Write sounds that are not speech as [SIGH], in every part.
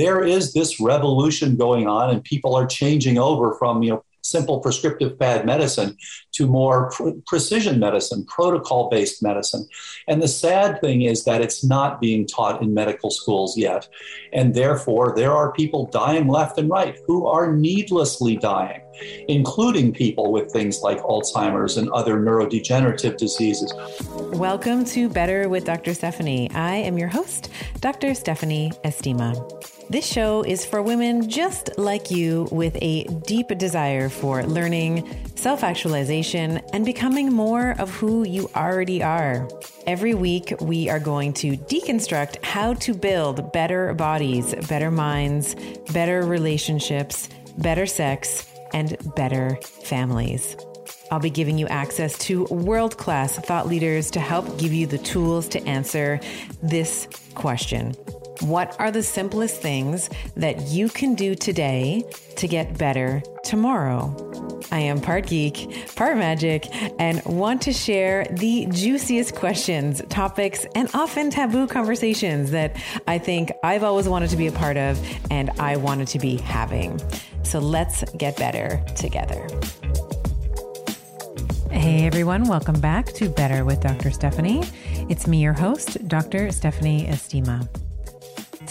there is this revolution going on, and people are changing over from you know simple prescriptive bad medicine to more pr- precision medicine, protocol based medicine. And the sad thing is that it's not being taught in medical schools yet. And therefore, there are people dying left and right who are needlessly dying, including people with things like Alzheimer's and other neurodegenerative diseases. Welcome to Better with Dr. Stephanie. I am your host, Dr. Stephanie Estima. This show is for women just like you with a deep desire for learning, self actualization, and becoming more of who you already are. Every week, we are going to deconstruct how to build better bodies, better minds, better relationships, better sex, and better families. I'll be giving you access to world class thought leaders to help give you the tools to answer this question what are the simplest things that you can do today to get better tomorrow? I am part geek, part magic, and want to share the juiciest questions, topics, and often taboo conversations that I think I've always wanted to be a part of and I wanted to be having. So let's get better together. Hey everyone, welcome back to Better with Dr. Stephanie. It's me, your host, Dr. Stephanie Estima.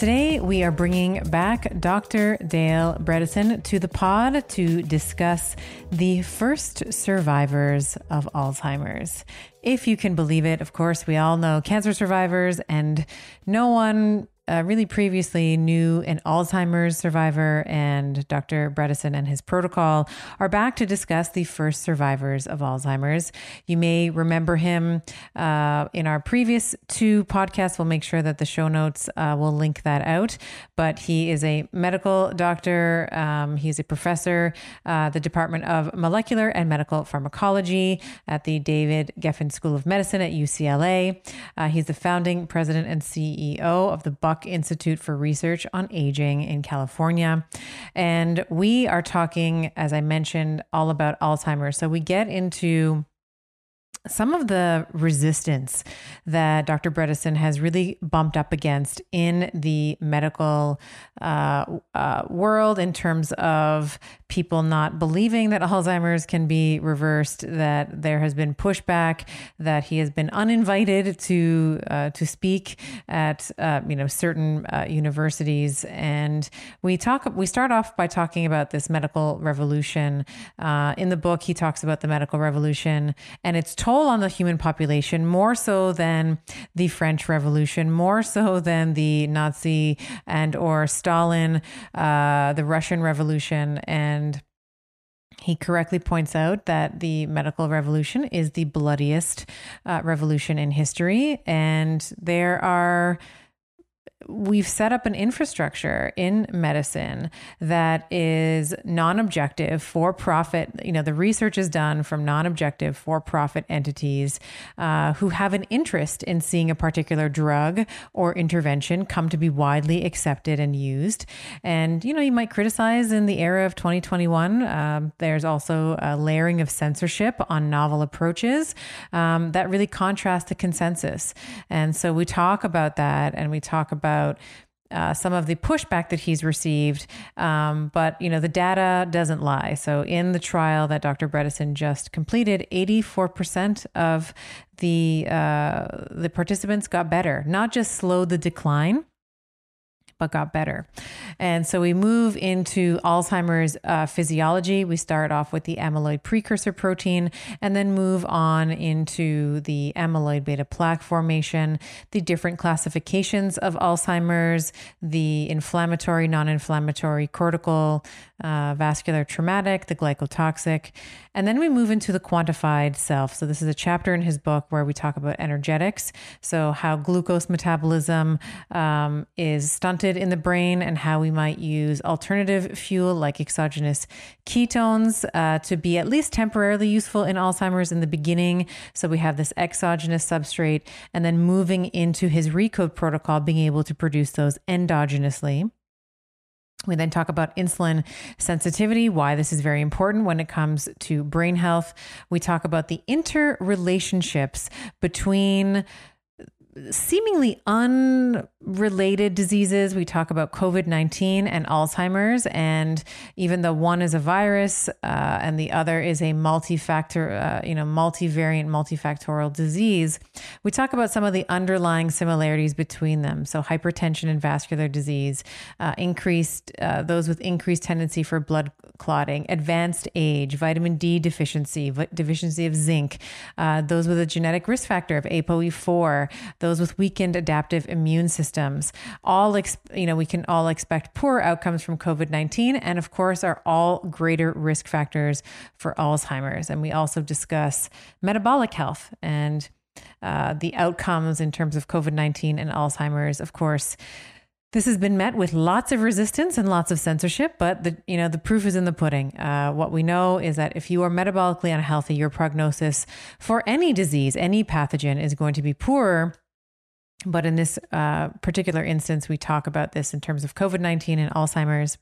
Today, we are bringing back Dr. Dale Bredesen to the pod to discuss the first survivors of Alzheimer's. If you can believe it, of course, we all know cancer survivors, and no one uh, really previously knew an Alzheimer's survivor, and Dr. Bredesen and his protocol are back to discuss the first survivors of Alzheimer's. You may remember him uh, in our previous two podcasts. We'll make sure that the show notes uh, will link that out. But he is a medical doctor, um, he's a professor, uh, the Department of Molecular and Medical Pharmacology at the David Geffen School of Medicine at UCLA. Uh, he's the founding president and CEO of the Buck Institute for Research on Aging in California. And we are talking, as I mentioned, all about Alzheimer's. So we get into some of the resistance that Dr. Bredesen has really bumped up against in the medical uh, uh, world in terms of people not believing that Alzheimer's can be reversed, that there has been pushback, that he has been uninvited to uh, to speak at uh, you know certain uh, universities, and we talk we start off by talking about this medical revolution. Uh, in the book, he talks about the medical revolution and its toll on the human population, more so than the French Revolution, more so than the Nazi and or Stalin, uh, the Russian Revolution, and he correctly points out that the medical revolution is the bloodiest uh, revolution in history, and there are we've set up an infrastructure in medicine that is non-objective for profit you know the research is done from non-objective for profit entities uh, who have an interest in seeing a particular drug or intervention come to be widely accepted and used. And you know you might criticize in the era of 2021 um, there's also a layering of censorship on novel approaches um, that really contrast the consensus. And so we talk about that and we talk about about uh, some of the pushback that he's received, um, but you know the data doesn't lie. So in the trial that Dr. Bredesen just completed, 84% of the uh, the participants got better, not just slowed the decline but got better. And so we move into Alzheimer's uh, physiology. We start off with the amyloid precursor protein and then move on into the amyloid beta plaque formation, the different classifications of Alzheimer's, the inflammatory, non inflammatory, cortical, uh, vascular traumatic, the glycotoxic. And then we move into the quantified self. So, this is a chapter in his book where we talk about energetics. So, how glucose metabolism um, is stunted in the brain and how we might use alternative fuel like exogenous ketones uh, to be at least temporarily useful in Alzheimer's in the beginning. So, we have this exogenous substrate and then moving into his recode protocol, being able to produce those endogenously. We then talk about insulin sensitivity, why this is very important when it comes to brain health. We talk about the interrelationships between seemingly unrelated diseases. We talk about COVID 19 and Alzheimer's. And even though one is a virus uh, and the other is a multi factor, uh, you know, multivariant, multifactorial disease, we talk about some of the underlying similarities between them. So, hypertension and vascular disease, uh, increased, uh, those with increased tendency for blood clotting, advanced age, vitamin D deficiency, deficiency of zinc, uh, those with a genetic risk factor of ApoE4, those with weakened adaptive immune systems. All, ex- you know, we can all expect poor outcomes from COVID 19, and of course, are all greater risk factors for Alzheimer's. And we also discuss metabolic health and uh, the outcomes in terms of COVID 19 and Alzheimer's. Of course, this has been met with lots of resistance and lots of censorship, but the you know the proof is in the pudding. Uh, what we know is that if you are metabolically unhealthy, your prognosis for any disease, any pathogen, is going to be poorer but in this uh, particular instance, we talk about this in terms of COVID 19 and Alzheimer's.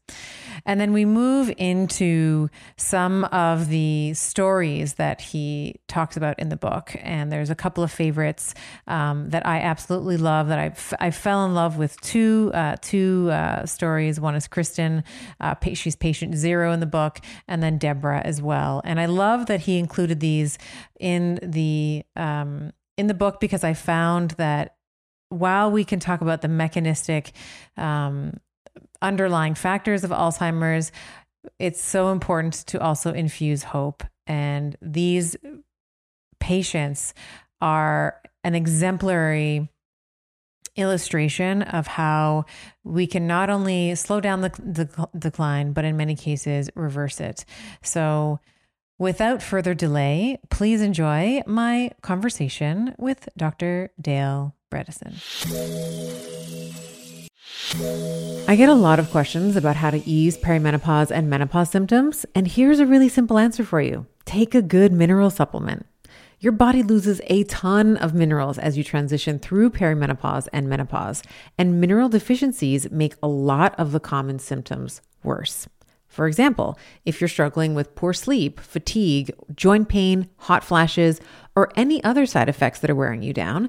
And then we move into some of the stories that he talks about in the book. And there's a couple of favorites um, that I absolutely love that I, f- I fell in love with two, uh, two uh, stories. One is Kristen, uh, she's patient zero in the book, and then Deborah as well. And I love that he included these in the, um, in the book because I found that while we can talk about the mechanistic um, underlying factors of Alzheimer's, it's so important to also infuse hope. And these patients are an exemplary illustration of how we can not only slow down the, the decline, but in many cases reverse it. So, without further delay, please enjoy my conversation with Dr. Dale Bredesen. I get a lot of questions about how to ease perimenopause and menopause symptoms, and here's a really simple answer for you take a good mineral supplement. Your body loses a ton of minerals as you transition through perimenopause and menopause, and mineral deficiencies make a lot of the common symptoms worse. For example, if you're struggling with poor sleep, fatigue, joint pain, hot flashes, or any other side effects that are wearing you down,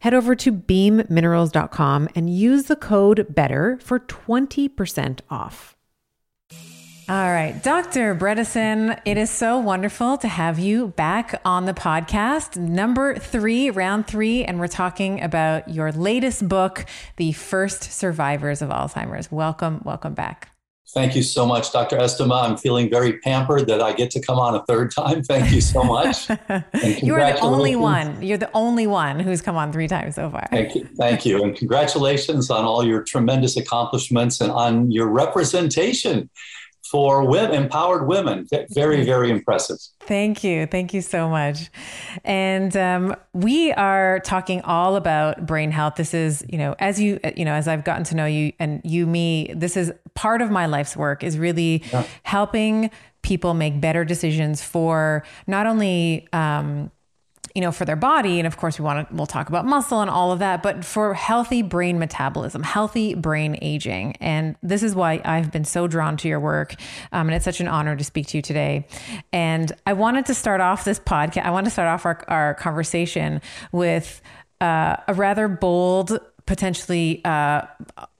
head over to beamminerals.com and use the code BETTER for 20% off. All right, Dr. Bredesen, it is so wonderful to have you back on the podcast, number three, round three, and we're talking about your latest book, The First Survivors of Alzheimer's. Welcome, welcome back. Thank you so much, Dr. Estima. I'm feeling very pampered that I get to come on a third time. [LAUGHS] Thank you so much. [LAUGHS] you are the only one. You're the only one who's come on three times so far. Thank you. Thank you. And congratulations on all your tremendous accomplishments and on your representation for women, empowered women. Very, very impressive. Thank you. Thank you so much. And um, we are talking all about brain health. This is, you know, as you, you know, as I've gotten to know you and you, me, this is part of my life's work is really yeah. helping people make better decisions for not only, um, you know, for their body. And of course, we want to, we'll talk about muscle and all of that, but for healthy brain metabolism, healthy brain aging. And this is why I've been so drawn to your work. Um, and it's such an honor to speak to you today. And I wanted to start off this podcast, I want to start off our, our conversation with uh, a rather bold, potentially uh,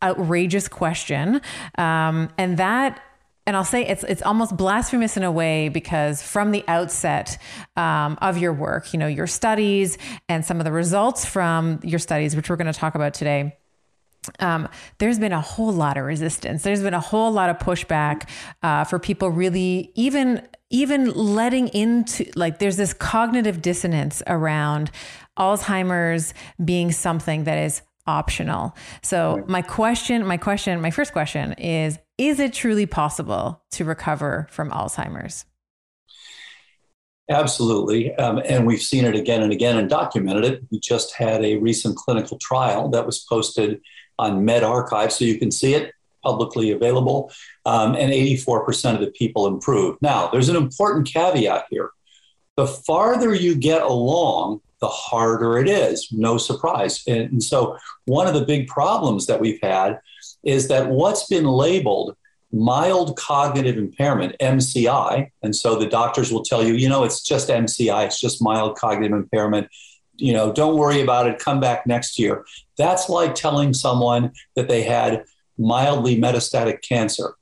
outrageous question. Um, and that and I'll say it's it's almost blasphemous in a way because from the outset um, of your work, you know, your studies and some of the results from your studies, which we're going to talk about today. Um, there's been a whole lot of resistance. There's been a whole lot of pushback uh, for people really even even letting into like there's this cognitive dissonance around Alzheimer's being something that is optional. So my question, my question, my first question is is it truly possible to recover from Alzheimer's? Absolutely. Um, and we've seen it again and again and documented it. We just had a recent clinical trial that was posted on medRxiv, so you can see it publicly available, um, and 84% of the people improved. Now, there's an important caveat here. The farther you get along, the harder it is. No surprise. And, and so, one of the big problems that we've had is that what's been labeled mild cognitive impairment, MCI, and so the doctors will tell you, you know, it's just MCI, it's just mild cognitive impairment. You know, don't worry about it, come back next year. That's like telling someone that they had mildly metastatic cancer.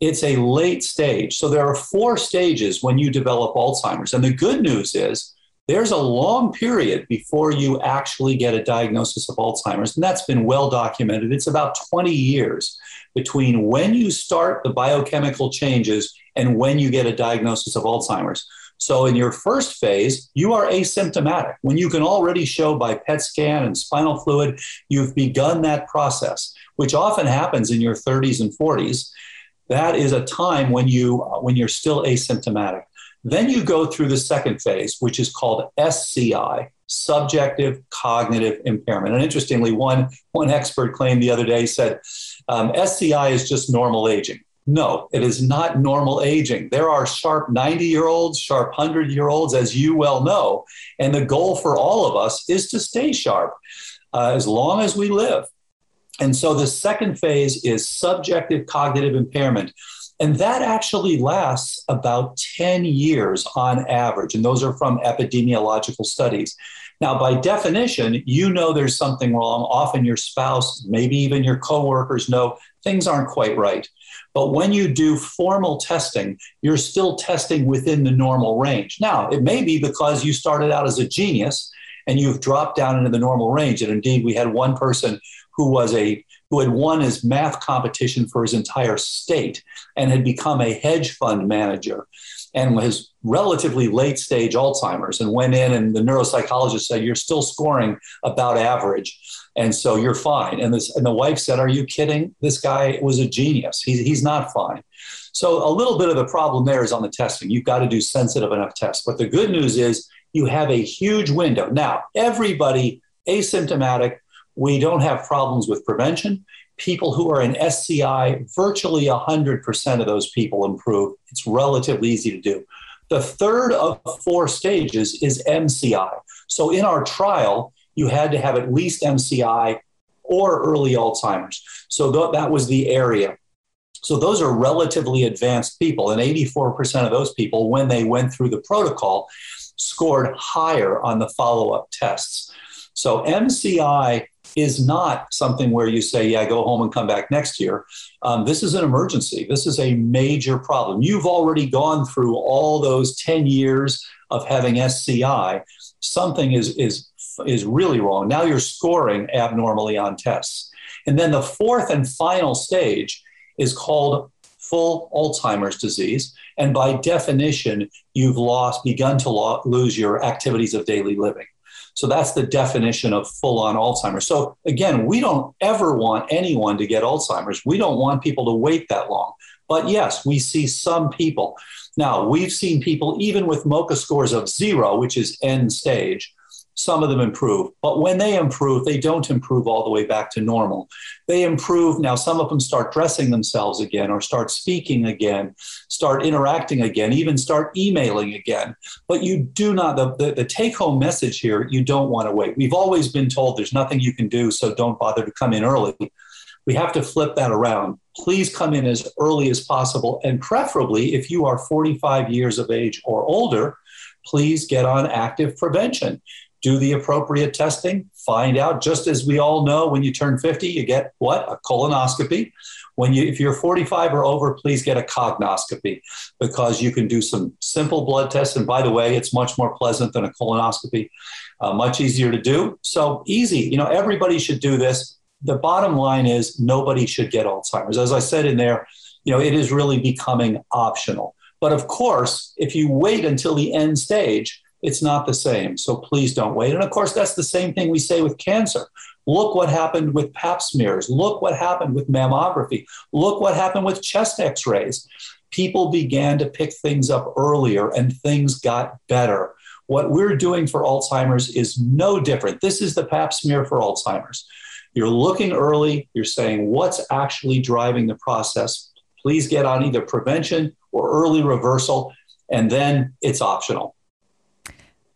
It's a late stage. So there are four stages when you develop Alzheimer's. And the good news is there's a long period before you actually get a diagnosis of Alzheimer's. And that's been well documented. It's about 20 years between when you start the biochemical changes and when you get a diagnosis of Alzheimer's. So, in your first phase, you are asymptomatic. When you can already show by PET scan and spinal fluid, you've begun that process, which often happens in your 30s and 40s. That is a time when you when you're still asymptomatic. Then you go through the second phase, which is called SCI, subjective cognitive impairment. And interestingly, one, one expert claimed the other day said um, SCI is just normal aging. No, it is not normal aging. There are sharp 90 year olds, sharp 100 year olds, as you well know. And the goal for all of us is to stay sharp uh, as long as we live. And so the second phase is subjective cognitive impairment. And that actually lasts about 10 years on average. And those are from epidemiological studies. Now, by definition, you know there's something wrong. Often your spouse, maybe even your coworkers know things aren't quite right. But when you do formal testing, you're still testing within the normal range. Now, it may be because you started out as a genius and you've dropped down into the normal range. And indeed, we had one person who was a who had won his math competition for his entire state and had become a hedge fund manager and was relatively late stage Alzheimer's and went in and the neuropsychologist said, You're still scoring about average. And so you're fine. And this and the wife said, Are you kidding? This guy was a genius. He's, he's not fine. So a little bit of the problem there is on the testing. You've got to do sensitive enough tests. But the good news is you have a huge window. Now, everybody asymptomatic, we don't have problems with prevention people who are in SCI, virtually 100% of those people improve. It's relatively easy to do. The third of four stages is MCI. So in our trial, you had to have at least MCI or early Alzheimer's. So th- that was the area. So those are relatively advanced people, and 84% of those people, when they went through the protocol, scored higher on the follow up tests. So MCI is not something where you say, yeah, go home and come back next year. Um, this is an emergency. This is a major problem. You've already gone through all those 10 years of having SCI. Something is, is, is really wrong. Now you're scoring abnormally on tests. And then the fourth and final stage is called full Alzheimer's disease. And by definition, you've lost, begun to lo- lose your activities of daily living. So that's the definition of full on Alzheimer's. So again, we don't ever want anyone to get Alzheimer's. We don't want people to wait that long. But yes, we see some people. Now, we've seen people even with MoCA scores of zero, which is end stage, some of them improve. But when they improve, they don't improve all the way back to normal. They improve. Now, some of them start dressing themselves again, or start speaking again, start interacting again, even start emailing again. But you do not, the, the, the take home message here, you don't want to wait. We've always been told there's nothing you can do, so don't bother to come in early. We have to flip that around. Please come in as early as possible. And preferably, if you are 45 years of age or older, please get on active prevention do the appropriate testing, find out. Just as we all know, when you turn 50, you get what? A colonoscopy. When you, if you're 45 or over, please get a cognoscopy because you can do some simple blood tests. And by the way, it's much more pleasant than a colonoscopy, uh, much easier to do. So easy. You know, everybody should do this. The bottom line is nobody should get Alzheimer's. As I said in there, you know, it is really becoming optional. But of course, if you wait until the end stage, it's not the same. So please don't wait. And of course, that's the same thing we say with cancer. Look what happened with pap smears. Look what happened with mammography. Look what happened with chest x rays. People began to pick things up earlier and things got better. What we're doing for Alzheimer's is no different. This is the pap smear for Alzheimer's. You're looking early, you're saying what's actually driving the process. Please get on either prevention or early reversal, and then it's optional.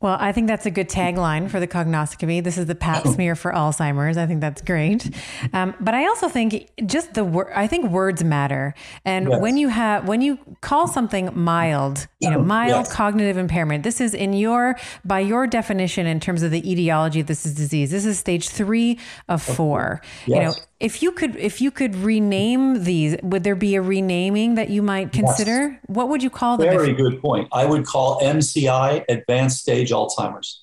Well, I think that's a good tagline for the cognoscopy. This is the pap smear for Alzheimer's. I think that's great. Um, but I also think just the word, I think words matter. And yes. when you have, when you call something mild, you know, mild yes. cognitive impairment, this is in your, by your definition in terms of the etiology of this is disease, this is stage three of four. Yes. You know, if you could, if you could rename these, would there be a renaming that you might consider? Yes. What would you call them? Very good point. I would call MCI advanced stage Alzheimer's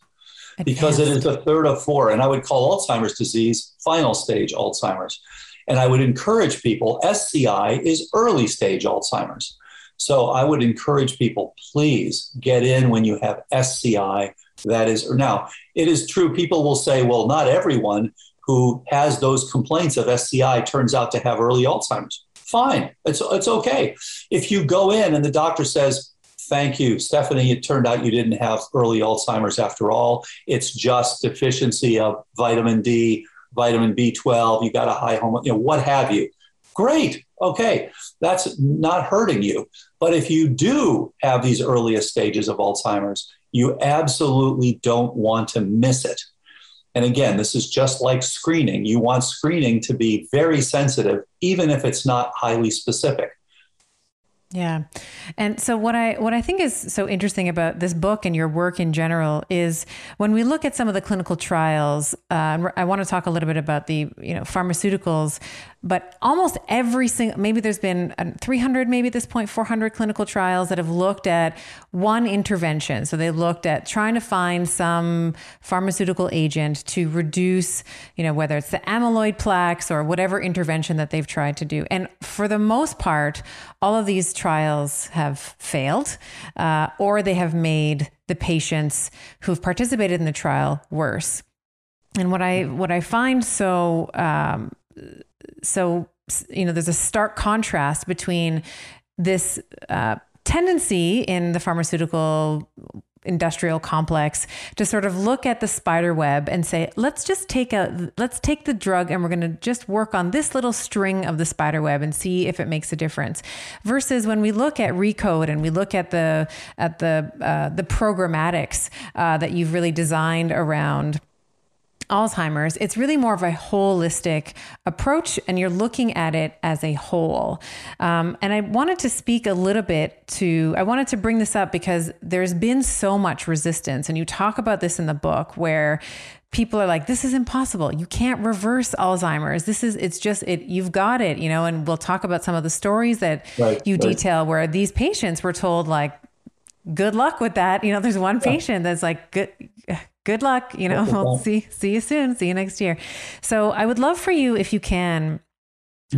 advanced. because it is the third of four, and I would call Alzheimer's disease final stage Alzheimer's. And I would encourage people. SCI is early stage Alzheimer's. So I would encourage people, please get in when you have SCI. That is now. It is true. People will say, well, not everyone who has those complaints of SCI turns out to have early Alzheimer's. Fine, it's, it's okay. If you go in and the doctor says, Thank you, Stephanie. It turned out you didn't have early Alzheimer's after all. It's just deficiency of vitamin D, vitamin B12. You got a high hormone, you know, what have you. Great. Okay. That's not hurting you. But if you do have these earliest stages of Alzheimer's, you absolutely don't want to miss it. And again, this is just like screening. You want screening to be very sensitive, even if it's not highly specific. Yeah. And so what I what I think is so interesting about this book and your work in general is when we look at some of the clinical trials, uh, I want to talk a little bit about the, you know, pharmaceuticals but almost every single maybe there's been 300 maybe at this point 400 clinical trials that have looked at one intervention so they looked at trying to find some pharmaceutical agent to reduce you know whether it's the amyloid plaques or whatever intervention that they've tried to do and for the most part all of these trials have failed uh, or they have made the patients who've participated in the trial worse. And what I what I find so um, so you know there's a stark contrast between this uh, tendency in the pharmaceutical industrial complex to sort of look at the spider web and say let's just take a let's take the drug and we're going to just work on this little string of the spider web and see if it makes a difference. Versus when we look at recode and we look at the at the uh, the programmatics uh, that you've really designed around Alzheimer's, it's really more of a holistic approach, and you're looking at it as a whole. Um, and I wanted to speak a little bit to, I wanted to bring this up because there's been so much resistance, and you talk about this in the book where people are like this is impossible you can't reverse alzheimer's this is it's just it you've got it you know and we'll talk about some of the stories that right, you right. detail where these patients were told like good luck with that you know there's one patient that's like good good luck. You know, [LAUGHS] we'll see see you soon. See you next year. So I would love for you if you can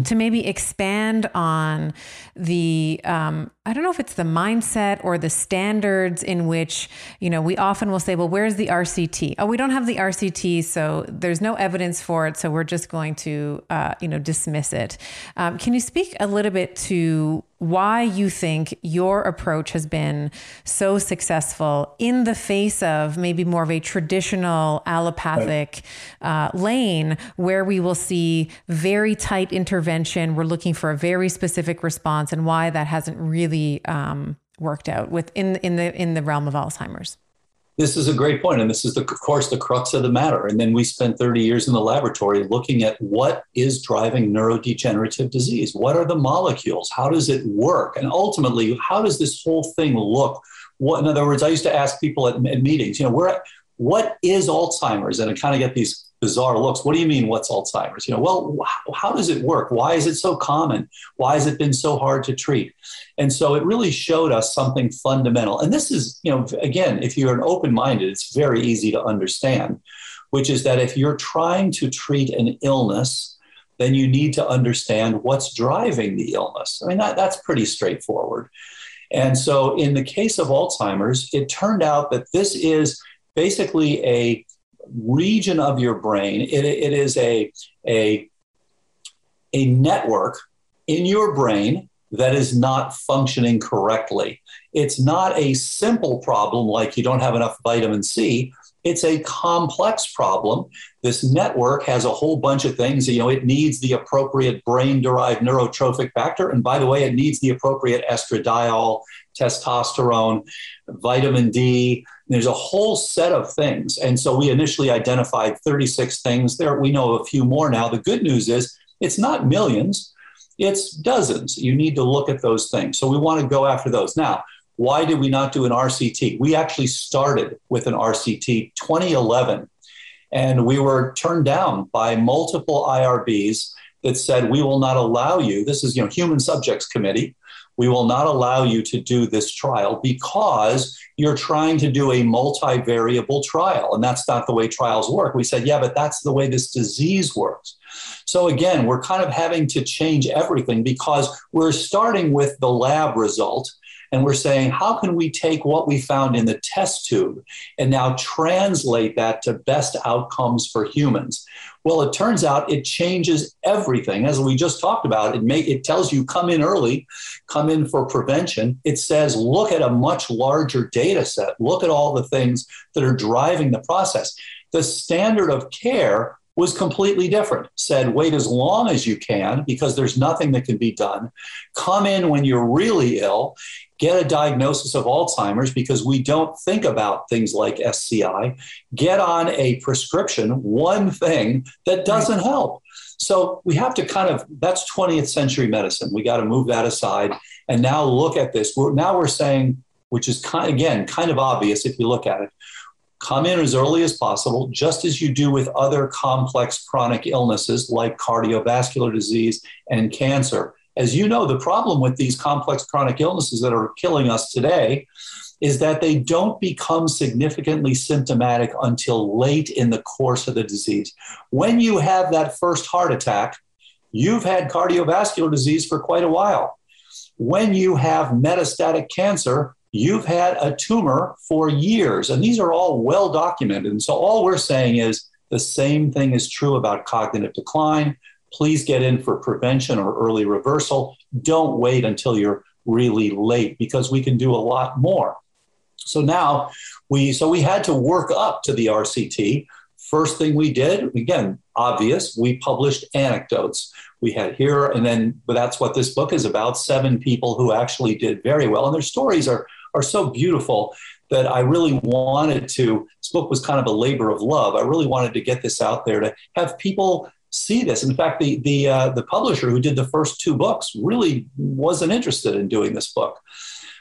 to maybe expand on the um, i don't know if it's the mindset or the standards in which you know we often will say well where's the rct oh we don't have the rct so there's no evidence for it so we're just going to uh, you know dismiss it um, can you speak a little bit to why you think your approach has been so successful in the face of maybe more of a traditional allopathic uh, lane where we will see very tight intervention. We're looking for a very specific response, and why that hasn't really um, worked out within in the in the realm of Alzheimer's this is a great point and this is the, of course the crux of the matter. And then we spent 30 years in the laboratory looking at what is driving neurodegenerative disease. What are the molecules? How does it work? And ultimately how does this whole thing look? What in other words i used to ask people at, at meetings you know where what is alzheimer's? And i kind of get these bizarre looks. What do you mean, what's Alzheimer's? You know, well, how does it work? Why is it so common? Why has it been so hard to treat? And so it really showed us something fundamental. And this is, you know, again, if you're an open minded, it's very easy to understand, which is that if you're trying to treat an illness, then you need to understand what's driving the illness. I mean, that, that's pretty straightforward. And so in the case of Alzheimer's, it turned out that this is basically a region of your brain. It, it is a, a, a network in your brain that is not functioning correctly. It's not a simple problem like you don't have enough vitamin C. It's a complex problem. This network has a whole bunch of things. You know, it needs the appropriate brain-derived neurotrophic factor, and by the way, it needs the appropriate estradiol, testosterone, vitamin D. There's a whole set of things, and so we initially identified 36 things. There, we know a few more now. The good news is it's not millions; it's dozens. You need to look at those things. So we want to go after those now. Why did we not do an RCT? We actually started with an RCT 2011, and we were turned down by multiple IRBs that said we will not allow you. This is you know human subjects committee. We will not allow you to do this trial because you're trying to do a multivariable trial. And that's not the way trials work. We said, yeah, but that's the way this disease works. So again, we're kind of having to change everything because we're starting with the lab result and we're saying, how can we take what we found in the test tube and now translate that to best outcomes for humans? Well, it turns out it changes everything. As we just talked about, it may, it tells you come in early, come in for prevention. It says look at a much larger data set, look at all the things that are driving the process. The standard of care was completely different. Said, wait as long as you can because there's nothing that can be done. Come in when you're really ill, get a diagnosis of Alzheimer's because we don't think about things like SCI. Get on a prescription, one thing that doesn't help. So we have to kind of, that's 20th century medicine. We got to move that aside and now look at this. We're, now we're saying, which is kind, again, kind of obvious if you look at it come in as early as possible, just as you do with other complex chronic illnesses like cardiovascular disease and cancer. As you know, the problem with these complex chronic illnesses that are killing us today is that they don't become significantly symptomatic until late in the course of the disease. When you have that first heart attack, you've had cardiovascular disease for quite a while. When you have metastatic cancer, you've had a tumor for years. And these are all well documented. And so all we're saying is the same thing is true about cognitive decline. Please get in for prevention or early reversal. Don't wait until you're really late because we can do a lot more. So now we so we had to work up to the RCT. First thing we did, again, obvious, we published anecdotes. We had here, and then that's what this book is about. Seven people who actually did very well, and their stories are are so beautiful that I really wanted to. This book was kind of a labor of love. I really wanted to get this out there to have people see this. In fact, the the uh, the publisher who did the first two books really wasn't interested in doing this book.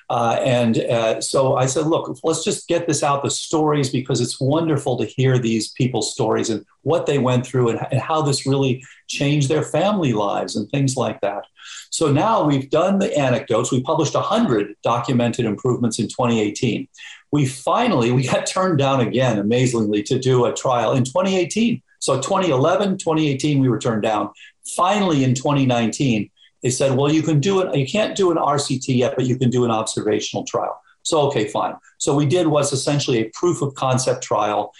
Uh, and uh, so I said, look, let's just get this out, the stories, because it's wonderful to hear these people's stories and what they went through and, and how this really changed their family lives and things like that. So now we've done the anecdotes. We published 100 documented improvements in 2018. We finally, we got turned down again, amazingly, to do a trial in 2018. So 2011, 2018, we were turned down. Finally, in 2019, they said, well, you can do it. You can't do an RCT yet, but you can do an observational trial. So, okay, fine. So we did what's essentially a proof of concept trial.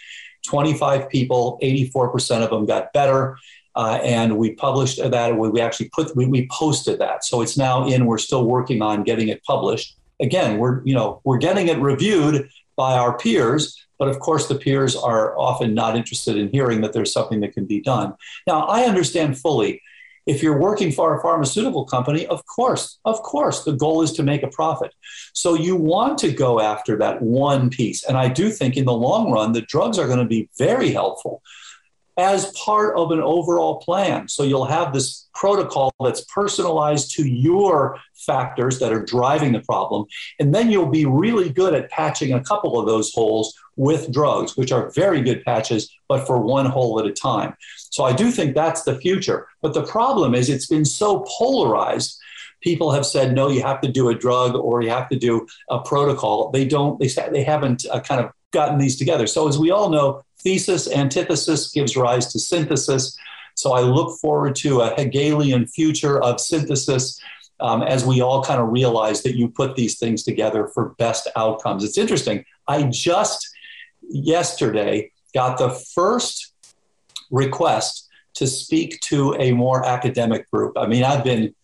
25 people, 84% of them got better. Uh, and we published that. We actually put, we, we posted that. So it's now in, we're still working on getting it published. Again, we're, you know, we're getting it reviewed by our peers, but of course, the peers are often not interested in hearing that there's something that can be done. Now, I understand fully if you're working for a pharmaceutical company, of course, of course, the goal is to make a profit. So you want to go after that one piece. And I do think in the long run, the drugs are going to be very helpful as part of an overall plan. So you'll have this protocol that's personalized to your factors that are driving the problem. And then you'll be really good at patching a couple of those holes with drugs, which are very good patches, but for one hole at a time. So I do think that's the future. But the problem is it's been so polarized. People have said, no, you have to do a drug or you have to do a protocol. They don't, they, they haven't uh, kind of gotten these together. So as we all know, thesis, antithesis gives rise to synthesis. So I look forward to a Hegelian future of synthesis um, as we all kind of realize that you put these things together for best outcomes. It's interesting. I just yesterday got the first request to speak to a more academic group. I mean, I've been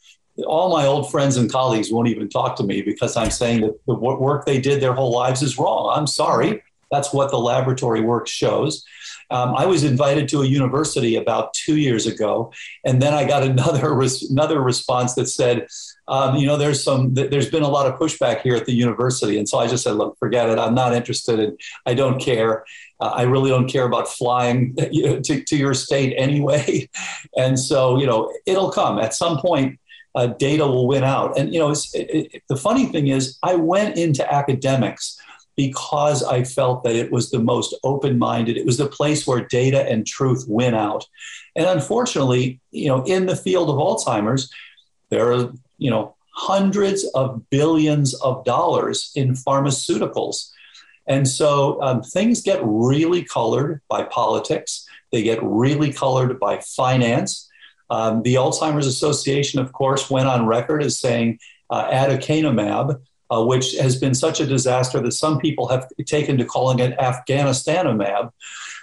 all my old friends and colleagues won't even talk to me because I'm saying that the work they did their whole lives is wrong. I'm sorry. That's what the laboratory work shows. Um, I was invited to a university about two years ago, and then I got [LAUGHS] another res- another response that said, um, you know, there's some there's been a lot of pushback here at the university, and so I just said, look, forget it. I'm not interested, and I don't care. Uh, I really don't care about flying [LAUGHS] to, to your state anyway, [LAUGHS] and so you know, it'll come at some point. Uh, data will win out, and you know, it, it, the funny thing is, I went into academics because I felt that it was the most open minded. It was the place where data and truth win out. And unfortunately, you know, in the field of Alzheimer's, there are, you know, hundreds of billions of dollars in pharmaceuticals. And so um, things get really colored by politics, they get really colored by finance. Um, the Alzheimer's Association, of course, went on record as saying uh, aducanumab uh, which has been such a disaster that some people have taken to calling it Afghanistanumab,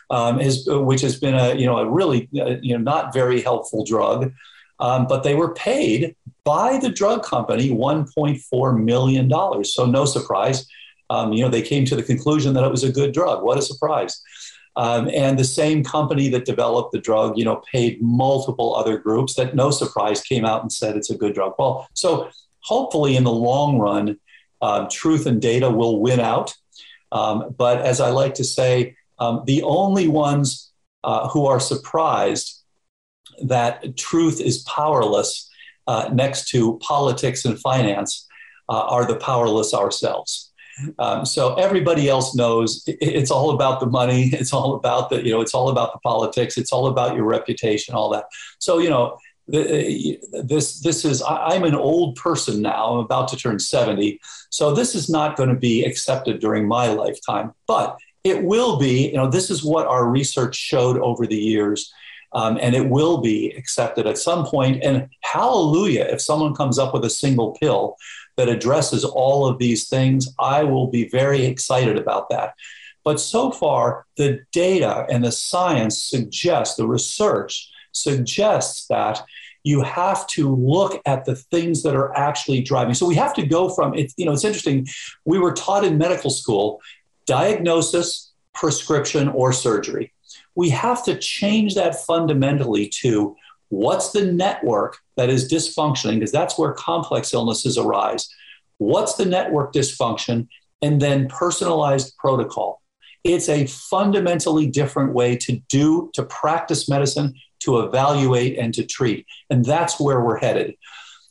um, is, which has been a you know a really uh, you know not very helpful drug. Um, but they were paid by the drug company 1.4 million dollars. So no surprise, um, you know they came to the conclusion that it was a good drug. What a surprise! Um, and the same company that developed the drug, you know, paid multiple other groups that, no surprise, came out and said it's a good drug. Well, so hopefully in the long run, um, truth and data will win out. Um, but as I like to say, um, the only ones uh, who are surprised that truth is powerless uh, next to politics and finance uh, are the powerless ourselves. Um, so everybody else knows it's all about the money. [LAUGHS] It's all about the, you know, it's all about the politics. It's all about your reputation, all that. So, you know, this this is I'm an old person now. I'm about to turn 70, so this is not going to be accepted during my lifetime. But it will be. You know, this is what our research showed over the years, um, and it will be accepted at some point. And hallelujah, if someone comes up with a single pill that addresses all of these things, I will be very excited about that. But so far, the data and the science suggest the research suggests that you have to look at the things that are actually driving. So we have to go from it. You know, it's interesting. We were taught in medical school diagnosis, prescription, or surgery. We have to change that fundamentally to what's the network that is dysfunctioning, because that's where complex illnesses arise. What's the network dysfunction? And then personalized protocol. It's a fundamentally different way to do, to practice medicine, to evaluate and to treat. And that's where we're headed.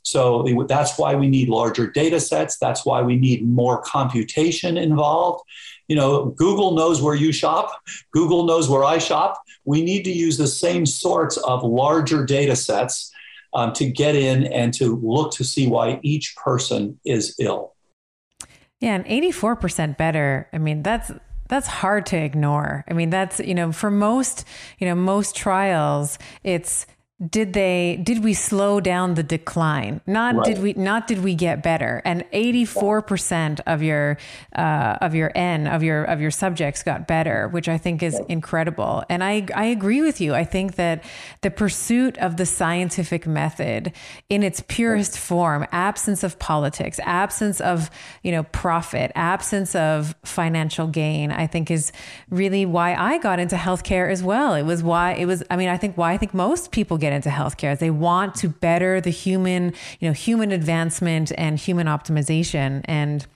So that's why we need larger data sets. That's why we need more computation involved. You know, Google knows where you shop, Google knows where I shop. We need to use the same sorts of larger data sets um, to get in and to look to see why each person is ill. Yeah, and 84% better. I mean, that's that's hard to ignore. I mean, that's, you know, for most, you know, most trials, it's did they did we slow down the decline? Not right. did we not did we get better. And 84% of your uh, of your n of your of your subjects got better which i think is incredible. And i i agree with you. I think that the pursuit of the scientific method in its purest form absence of politics absence of you know profit absence of financial gain i think is really why i got into healthcare as well. It was why it was i mean i think why i think most people get get into healthcare. They want to better the human, you know, human advancement and human optimization. And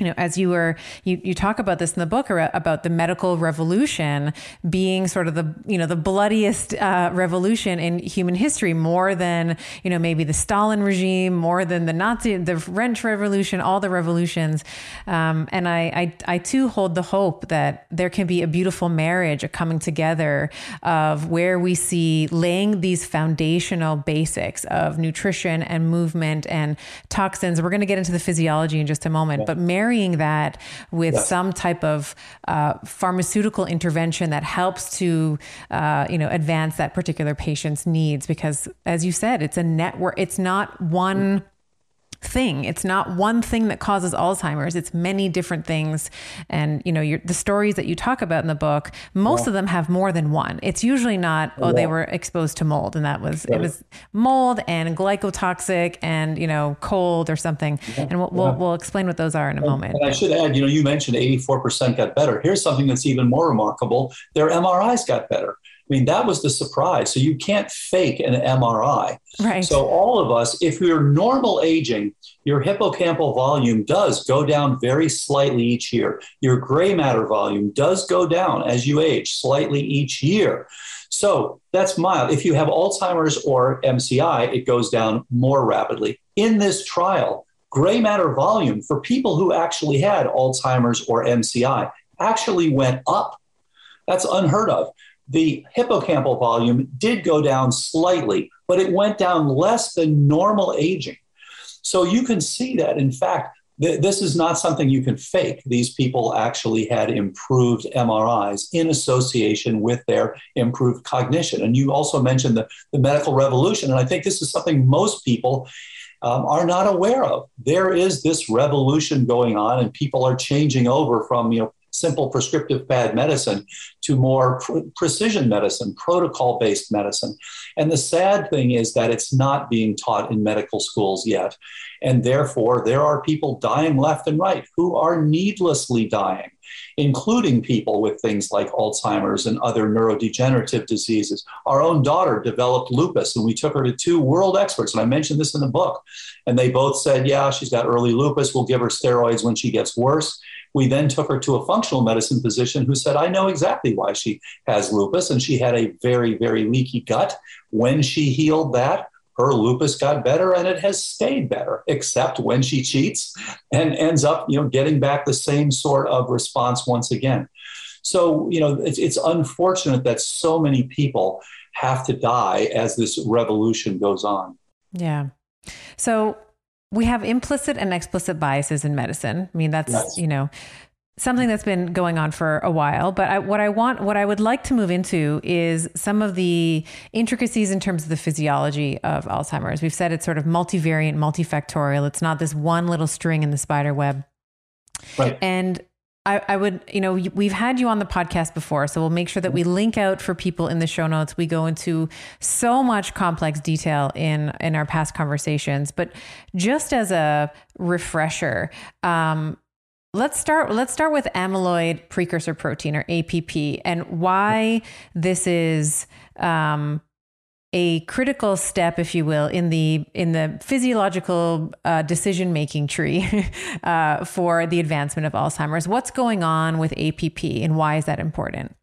you know, as you were, you, you talk about this in the book about the medical revolution being sort of the, you know, the bloodiest uh, revolution in human history, more than, you know, maybe the Stalin regime, more than the Nazi, the French Revolution, all the revolutions. Um, and I, I, I too hold the hope that there can be a beautiful marriage, a coming together of where we see laying these foundational basics of nutrition and movement and toxins. We're going to get into the physiology in just a moment, yeah. but marriage marrying that with yes. some type of uh, pharmaceutical intervention that helps to, uh, you know, advance that particular patient's needs. Because, as you said, it's a network. It's not one thing. It's not one thing that causes Alzheimer's. It's many different things. And you know, the stories that you talk about in the book, most yeah. of them have more than one. It's usually not oh, yeah. they were exposed to mold and that was right. it was mold and glycotoxic and you know cold or something. Yeah. And we'll, we'll, we'll explain what those are in a and, moment. And I should add, you know, you mentioned 84% got better. Here's something that's even more remarkable: their MRIs got better. I mean, that was the surprise. So you can't fake an MRI. Right. So all of us, if you're normal aging, your hippocampal volume does go down very slightly each year. Your gray matter volume does go down as you age slightly each year. So that's mild. If you have Alzheimer's or MCI, it goes down more rapidly. In this trial, gray matter volume for people who actually had Alzheimer's or MCI actually went up. That's unheard of the hippocampal volume did go down slightly, but it went down less than normal aging. So you can see that, in fact, th- this is not something you can fake. These people actually had improved MRIs in association with their improved cognition. And you also mentioned the, the medical revolution. And I think this is something most people um, are not aware of. There is this revolution going on, and people are changing over from you know simple prescriptive bad medicine to more pr- precision medicine, protocol based medicine. And the sad thing is that it's not being taught in medical schools yet. And therefore, there are people dying left and right who are needlessly dying, including people with things like Alzheimer's and other neurodegenerative diseases. Our own daughter developed lupus, and we took her to two world experts. And I mentioned this in the book. And they both said, Yeah, she's got early lupus. We'll give her steroids when she gets worse. We then took her to a functional medicine physician who said, I know exactly why she has lupus. And she had a very, very leaky gut. When she healed that, her lupus got better and it has stayed better, except when she cheats and ends up, you know, getting back the same sort of response once again. So, you know, it's, it's unfortunate that so many people have to die as this revolution goes on. Yeah. So we have implicit and explicit biases in medicine. I mean, that's, yes. you know, something that's been going on for a while. But I, what I want, what I would like to move into is some of the intricacies in terms of the physiology of Alzheimer's. We've said it's sort of multivariant, multifactorial. It's not this one little string in the spider web. Right. And I, I, would, you know, we've had you on the podcast before, so we'll make sure that we link out for people in the show notes. We go into so much complex detail in in our past conversations, but just as a refresher, um, let's start. Let's start with amyloid precursor protein or APP and why this is. Um, a critical step, if you will, in the in the physiological uh, decision making tree [LAUGHS] uh, for the advancement of Alzheimer's. What's going on with APP, and why is that important?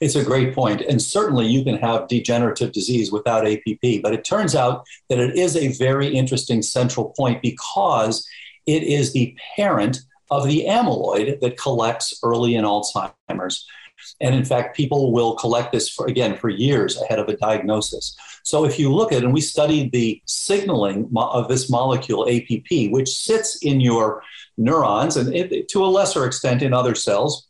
It's a great point, and certainly you can have degenerative disease without APP. But it turns out that it is a very interesting central point because it is the parent of the amyloid that collects early in Alzheimer's. And in fact, people will collect this for, again for years ahead of a diagnosis. So if you look at, and we studied the signaling of this molecule APP, which sits in your neurons and it, to a lesser extent in other cells,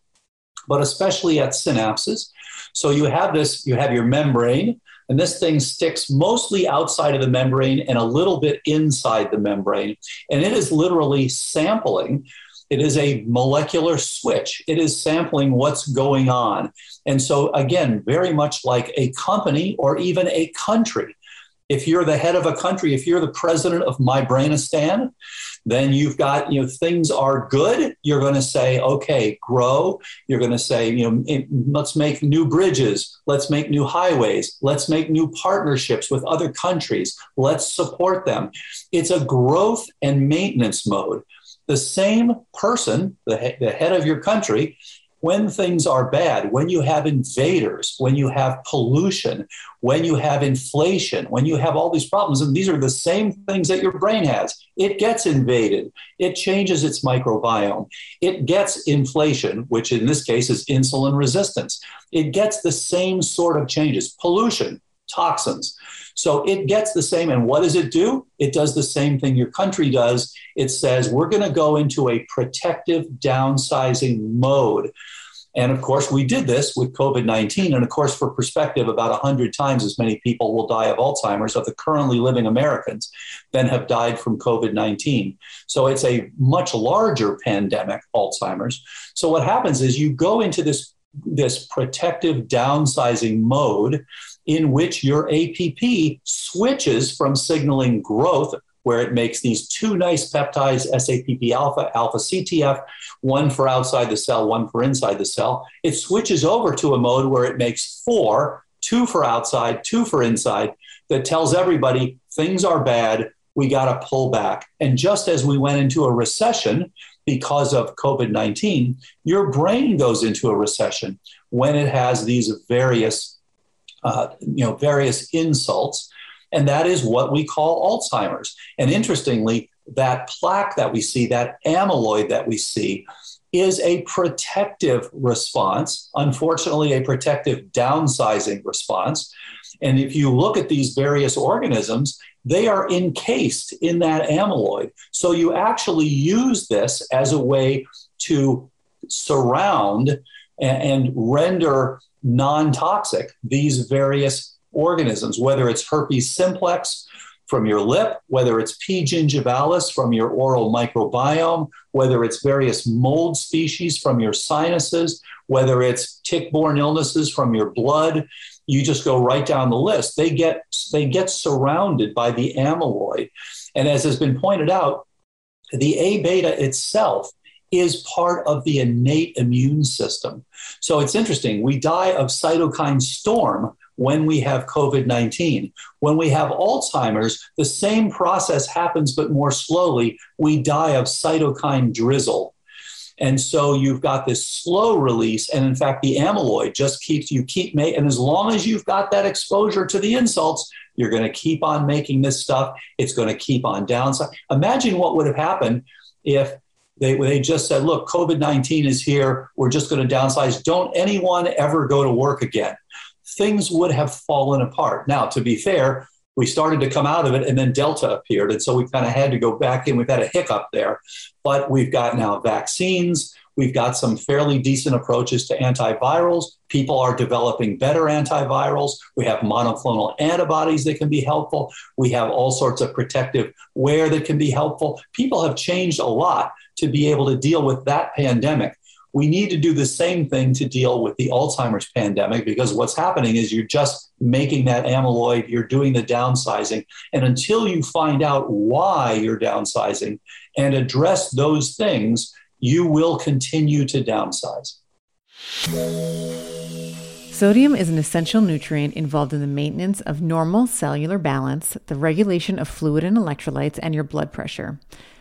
but especially at synapses. So you have this, you have your membrane, and this thing sticks mostly outside of the membrane and a little bit inside the membrane. And it is literally sampling it is a molecular switch. It is sampling what's going on. And so, again, very much like a company or even a country. If you're the head of a country, if you're the president of My Brainistan, then you've got, you know, things are good. You're going to say, okay, grow. You're going to say, you know, let's make new bridges. Let's make new highways. Let's make new partnerships with other countries. Let's support them. It's a growth and maintenance mode the same person, the, the head of your country, when things are bad, when you have invaders, when you have pollution, when you have inflation, when you have all these problems, and these are the same things that your brain has, it gets invaded. It changes its microbiome. It gets inflation, which in this case is insulin resistance. It gets the same sort of changes pollution, toxins. So it gets the same. And what does it do? It does the same thing your country does. It says, we're going to go into a protective downsizing mode. And of course, we did this with COVID 19. And of course, for perspective, about 100 times as many people will die of Alzheimer's of the currently living Americans than have died from COVID 19. So it's a much larger pandemic, Alzheimer's. So what happens is you go into this, this protective downsizing mode in which your APP switches from signaling growth where it makes these two nice peptides, SAPP alpha, alpha CTF, one for outside the cell, one for inside the cell. It switches over to a mode where it makes four, two for outside, two for inside, that tells everybody things are bad, we got to pull back. And just as we went into a recession because of COVID 19, your brain goes into a recession when it has these various, uh, you know, various insults and that is what we call Alzheimer's. And interestingly, that plaque that we see, that amyloid that we see, is a protective response, unfortunately, a protective downsizing response. And if you look at these various organisms, they are encased in that amyloid. So you actually use this as a way to surround and, render non toxic these various organisms, whether it's herpes simplex from your lip, whether it's P. gingivalis from your oral microbiome, whether it's various mold species from your sinuses, whether it's tick-borne illnesses from your blood, you just go right down the list. They get they get surrounded by the amyloid. And as has been pointed out, the A beta itself is part of the innate immune system. So it's interesting. We die of cytokine storm when we have COVID 19. When we have Alzheimer's, the same process happens, but more slowly. We die of cytokine drizzle. And so you've got this slow release. And in fact, the amyloid just keeps, you keep making, and as long as you've got that exposure to the insults, you're going to keep on making this stuff. It's going to keep on downside. Imagine what would have happened if they, they just said, look, COVID 19 is here. We're just going to downsize. Don't anyone ever go to work again things would have fallen apart. Now, to be fair, we started to come out of it and then Delta appeared. And so we kind of had to go back in. We've had a hiccup there, but we've got now vaccines. We've got some fairly decent approaches to antivirals. People are developing better antivirals. We have monoclonal antibodies that can be helpful. We have all sorts of protective wear that can be helpful. People have changed a lot to be able to deal with that pandemic we need to do the same thing to deal with the Alzheimer's pandemic because what's happening is you're just making that amyloid, you're doing the downsizing. And until you find out why you're downsizing and address those things, you will continue to downsize. Sodium is an essential nutrient involved in the maintenance of normal cellular balance, the regulation of fluid and electrolytes, and your blood pressure.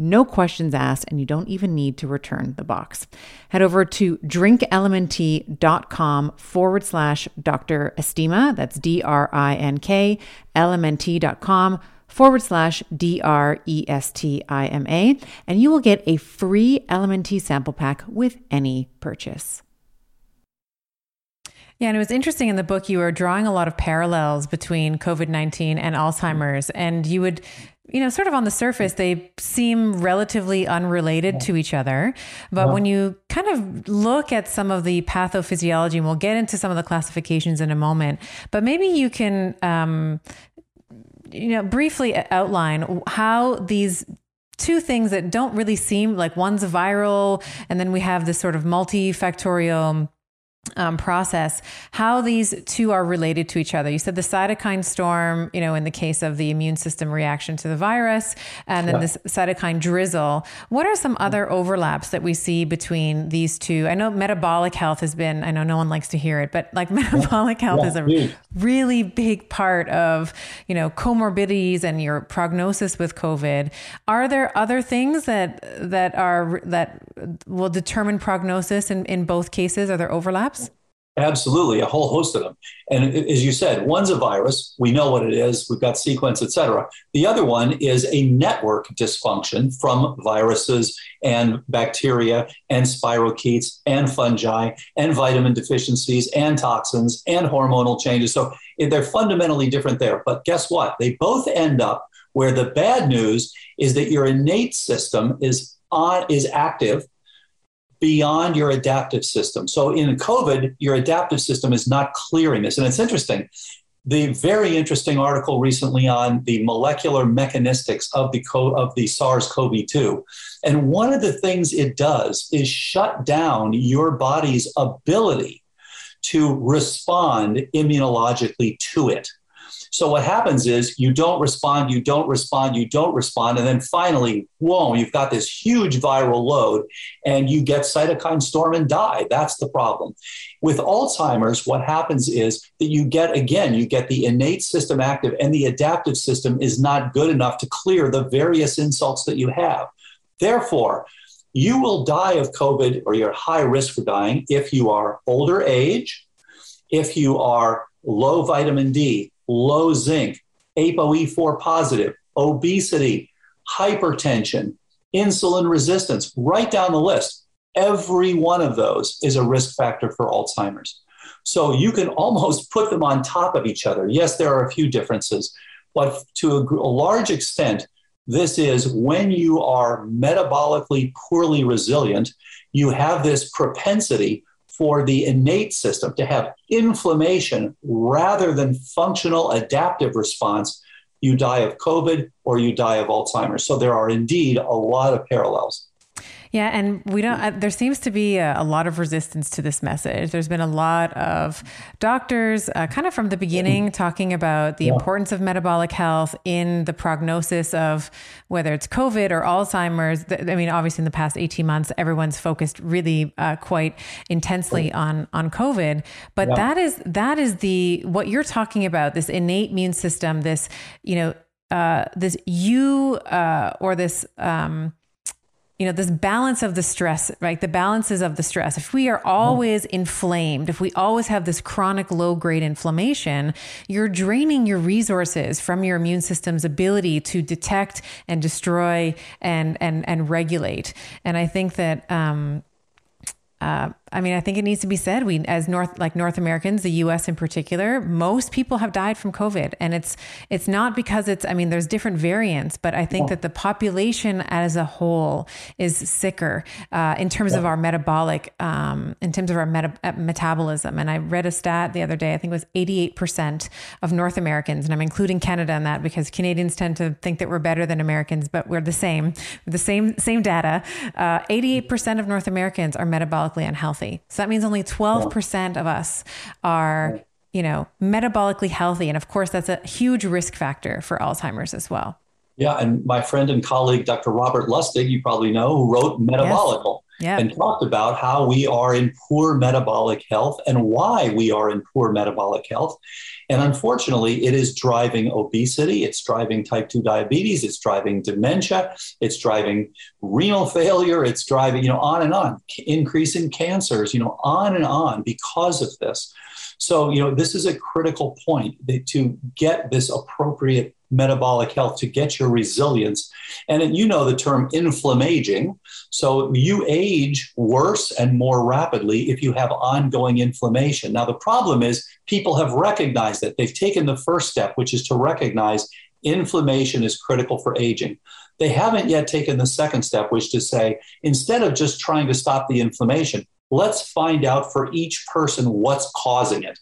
no questions asked, and you don't even need to return the box. Head over to drinklmnt.com forward slash Dr. Estima. That's D R I N K, lmnt.com forward slash D R E S T I M A, and you will get a free LMNT sample pack with any purchase. Yeah, and it was interesting in the book, you were drawing a lot of parallels between COVID 19 and Alzheimer's, and you would you know, sort of on the surface, they seem relatively unrelated to each other. But yeah. when you kind of look at some of the pathophysiology, and we'll get into some of the classifications in a moment, but maybe you can, um, you know, briefly outline how these two things that don't really seem like one's viral, and then we have this sort of multifactorial um, process how these two are related to each other. You said the cytokine storm, you know, in the case of the immune system reaction to the virus, and then yeah. this cytokine drizzle. What are some other overlaps that we see between these two? I know metabolic health has been, I know no one likes to hear it, but like [LAUGHS] metabolic health yeah. is a really big part of, you know, comorbidities and your prognosis with COVID. Are there other things that that are that will determine prognosis in, in both cases? Are there overlaps? Absolutely, a whole host of them. And as you said, one's a virus. We know what it is. We've got sequence, et cetera. The other one is a network dysfunction from viruses and bacteria and spirochetes and fungi and vitamin deficiencies and toxins and hormonal changes. So they're fundamentally different there. But guess what? They both end up where the bad news is that your innate system is on is active beyond your adaptive system. So in COVID, your adaptive system is not clearing this. And it's interesting. The very interesting article recently on the molecular mechanistics of the, co- of the SARS-CoV-2. And one of the things it does is shut down your body's ability to respond immunologically to it. So what happens is you don't respond, you don't respond, you don't respond, and then finally, whoa, you've got this huge viral load, and you get cytokine storm and die. That's the problem. With Alzheimer's, what happens is that you get again, you get the innate system active, and the adaptive system is not good enough to clear the various insults that you have. Therefore, you will die of COVID or you're high risk for dying if you are older age, if you are low vitamin D, low zinc, ApoE4 positive, obesity, hypertension, insulin resistance, right down the list. Every one of those is a risk factor for Alzheimer's. So you can almost put them on top of each other. Yes, there are a few differences, but to a, large extent, this is when you are metabolically poorly resilient, you have this propensity for the innate system to have inflammation rather than functional adaptive response, you die of COVID or you die of Alzheimer's. So there are indeed a lot of parallels. Yeah, and we don't. Uh, there seems to be a, a, lot of resistance to this message. There's been a lot of doctors, uh, kind of from the beginning, talking about the yeah. importance of metabolic health in the prognosis of whether it's COVID or Alzheimer's. I mean, obviously, in the past 18 months, everyone's focused really uh, quite intensely on on COVID. But yeah. that is that is the what you're talking about. This innate immune system. This you know. Uh, this you uh, or this um, you know this balance of the stress right? The balances of the stress. If we are always inflamed if we always have this chronic low grade inflammation you're draining your resources from your immune system's ability to detect and destroy and and and regulate. And i think that um, uh, I mean, I think it needs to be said. We, as North, like North Americans, the U.S. in particular, most people have died from COVID, and it's it's not because it's. I mean, there's different variants, but I think yeah. that the population as a whole is sicker uh, in terms yeah. of our metabolic, um, in terms of our meta- uh, metabolism. And I read a stat the other day. I think it was 88 percent of North Americans, and I'm including Canada in that because Canadians tend to think that we're better than Americans, but we're the same. the same same data. Uh, 88 percent of North Americans are metabolically unhealthy healthy. So that means only 12% of us are, you know, metabolically healthy. And of course, that's a huge risk factor for Alzheimer's as well. Yeah. And my friend and colleague, Dr. Robert Lustig, you probably know, who wrote Metabolical yes. and talked about how we are in poor metabolic health and why we are in poor metabolic health. And unfortunately, it is driving obesity, it's driving type 2 diabetes, it's driving dementia, it's driving renal failure, it's driving, you know, on and on, increasing cancers, you know, on and on because of this. So, you know, this is a critical point that to get this appropriate metabolic health to get your resilience. And you know the term inflammaging. So you age worse and more rapidly if you have ongoing inflammation. Now, the problem is people have recognized that. They've taken the first step, which is to recognize inflammation is critical for aging. They haven't yet taken the second step, which is to say, instead of just trying to stop the inflammation, let's find out for each person what's causing it.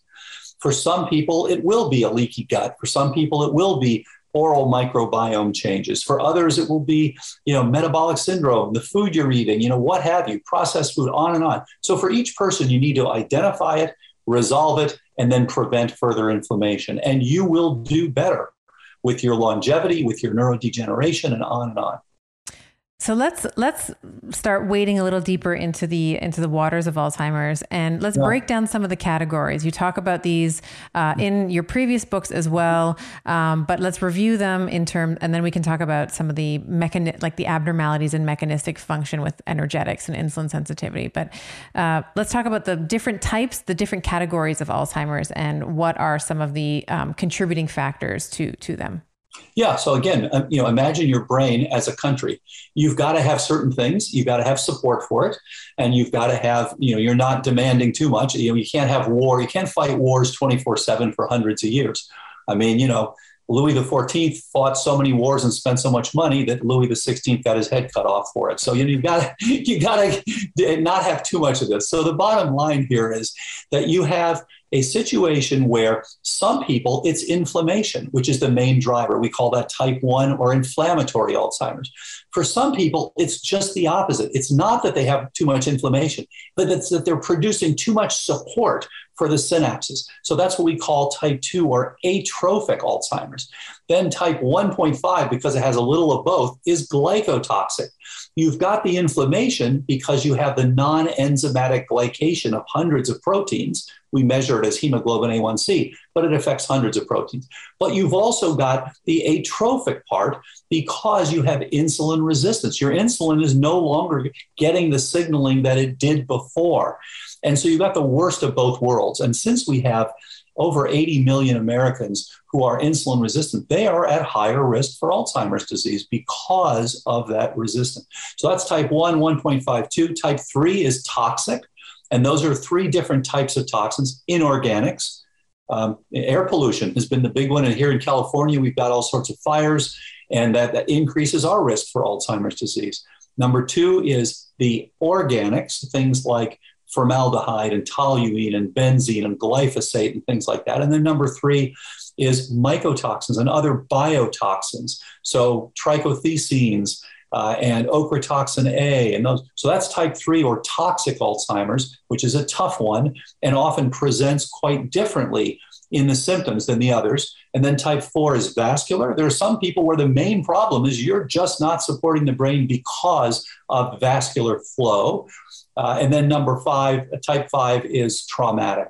For some people, it will be a leaky gut. For some people, it will be oral microbiome changes. For others, it will be, you know, metabolic syndrome, the food you're eating, you know, what have you, processed food, on and on. So for each person, you need to identify it, resolve it, and then prevent further inflammation. And you will do better with your longevity, with your neurodegeneration, and on and on. So let's let's start wading a little deeper into the into the waters of Alzheimer's, and let's yeah. break down some of the categories. You talk about these uh, in your previous books as well, um, but let's review them in term, and then we can talk about some of the mechani- like the abnormalities in mechanistic function with energetics and insulin sensitivity. But uh, let's talk about the different types, the different categories of Alzheimer's, and what are some of the um, contributing factors to to them. Yeah. So again, um, you know, imagine your brain as a country. You've got to have certain things. You've got to have support for it, and you've got to have, you know, you're not demanding too much. You know, you can't have war. You can't fight wars 24 seven for hundreds of years. I mean, you know, Louis XIV fought so many wars and spent so much money that Louis XVI got his head cut off for it. So you know, you've got you got to not have too much of this. So the bottom line here is that you have a situation where some people it's inflammation, which is the main driver. We call that type 1 or inflammatory Alzheimer's. For some people, it's just the opposite. It's not that they have too much inflammation, but it's that they're producing too much support for the synapses. So that's what we call type 2 or atrophic Alzheimer's. Then type 1.5, because it has a little of both, is glycotoxic. You've got the inflammation because you have the non enzymatic glycation of hundreds of proteins we measure it as hemoglobin A1C, but it affects hundreds of proteins. But you've also got the atrophic part because you have insulin resistance. Your insulin is no longer getting the signaling that it did before. And so you've got the worst of both worlds. And since we have over 80 million Americans who are insulin resistant, they are at higher risk for Alzheimer's disease because of that resistance. So that's type 1, 1.52. Type 3 is toxic. And those are three different types of toxins inorganics. Um, air pollution has been the big one. And here in California, we've got all sorts of fires, and that, that increases our risk for Alzheimer's disease. Number two is the organics, things like formaldehyde and toluene and benzene and glyphosate and things like that. And then number three is mycotoxins and other biotoxins. So trichothecenes, uh, and ochratoxin A, and those. So that's type three or toxic Alzheimer's, which is a tough one and often presents quite differently in the symptoms than the others. And then type four is vascular. There are some people where the main problem is you're just not supporting the brain because of vascular flow. Uh, and then number five, type five is traumatic.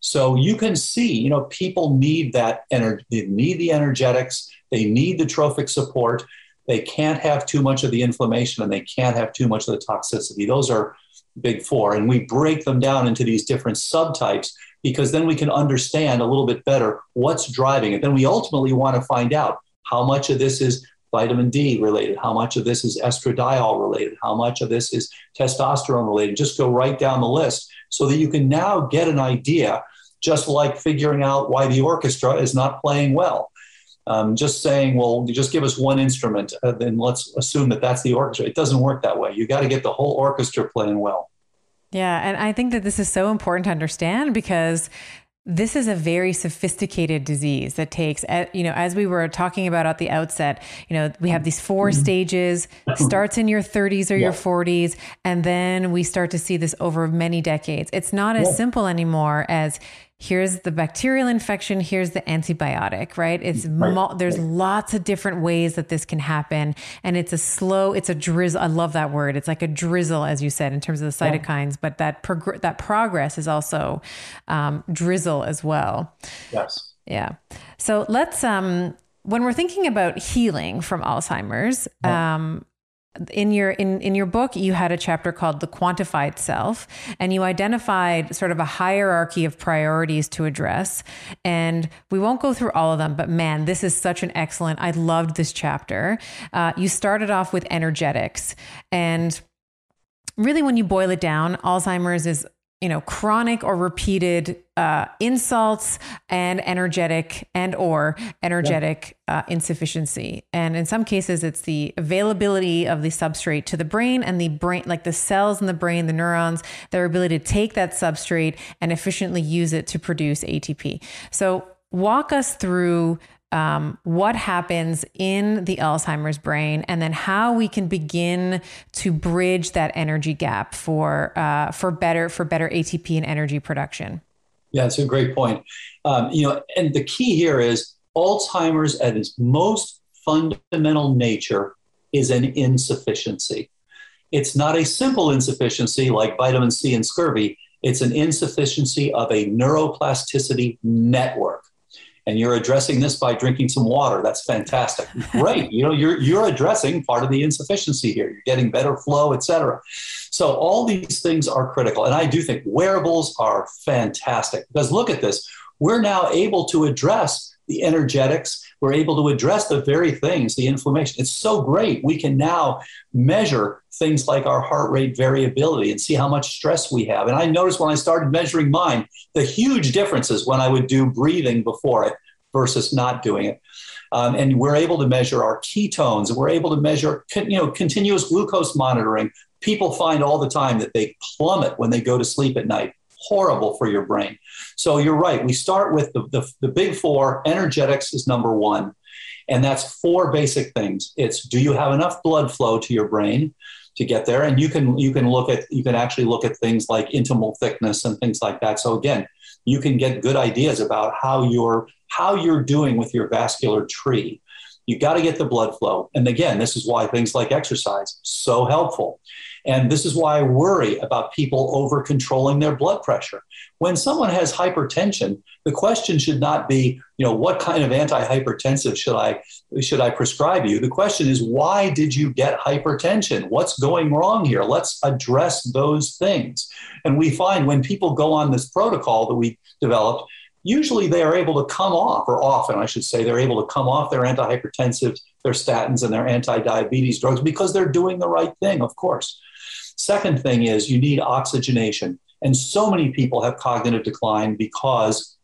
So you can see, you know, people need that energy, they need the energetics, they need the trophic support. They can't have too much of the inflammation and they can't have too much of the toxicity. Those are big four. And we break them down into these different subtypes because then we can understand a little bit better what's driving it. Then we ultimately want to find out how much of this is vitamin D related, how much of this is estradiol related, how much of this is testosterone related. Just go right down the list so that you can now get an idea, just like figuring out why the orchestra is not playing well. Um, just saying, well, just give us one instrument, uh, then let's assume that that's the orchestra. It doesn't work that way. You got to get the whole orchestra playing well. Yeah, and I think that this is so important to understand because this is a very sophisticated disease that takes uh, you know as we were talking about at the outset you know we have these 4 mm-hmm. stages starts in your 30s or yeah. your 40s and then we start to see this over many decades it's not as yeah. simple anymore as here's the bacterial infection here's the antibiotic right it's right. there's lots of different ways that this can happen and it's a slow it's a drizzle i love that word it's like a drizzle as you said in terms of the cytokines yeah. but that prog- that progress is also um, drizzle as well yes yeah so let's um when we're thinking about healing from alzheimer's yeah. um in your in in your book you had a chapter called the quantified self and you identified sort of a hierarchy of priorities to address. And we won't go through all of them but man this is such an excellent i loved this chapter. Uh, you started off with energetics and really when you boil it down alzheimer's is you know chronic or repeated uh, insults and energetic and or energetic uh, insufficiency. And in some cases it's the availability of the substrate to the brain and the brain like the cells in the brain the neurons their ability to take that substrate and efficiently use it to produce atp so walk us through um, what happens in the Alzheimer's brain, and then how we can begin to bridge that energy gap for uh, for better for better ATP and energy production. Yeah, it's a great point. Um, you know, and the key here is Alzheimer's at its most fundamental nature is an insufficiency. It's not a simple insufficiency like vitamin C and scurvy. It's an insufficiency of a neuroplasticity network. And you're addressing this by drinking some water. That's fantastic. Great. You know, you're you're addressing part of the insufficiency here. You're getting better flow, et cetera. So all these things are critical. And I do think wearables are fantastic because look at this. We're now able to address the energetics. We're able to address the very things, the inflammation. It's so great. We can now measure things like our heart rate variability and see how much stress we have. And I noticed when I started measuring mine, the huge differences when I would do breathing before it versus not doing it. Um, and we're able to measure our ketones we're able to measure you know continuous glucose monitoring people find all the time that they plummet when they go to sleep at night horrible for your brain. So you're right. We start with the, the, the big four. Energetics is number one. And that's four basic things. It's do you have enough blood flow to your brain to get there? And you can you can look at you can actually look at things like intimal thickness and things like that. So again, you can get good ideas about how you're how you're doing with your vascular tree. You got to get the blood flow. And again, this is why things like exercise so helpful. And this is why I worry about people over controlling their blood pressure. When someone has hypertension, the question should not be, you know, what kind of antihypertensive should I should I prescribe you? The question is, why did you get hypertension? What's going wrong here? Let's address those things. And we find when people go on this protocol that we developed, usually they are able to come off, or often I should say, they're able to come off their antihypertensives, their statins, and their anti-diabetes drugs because they're doing the right thing, of course. Second thing is you need oxygenation. And so many people have cognitive decline because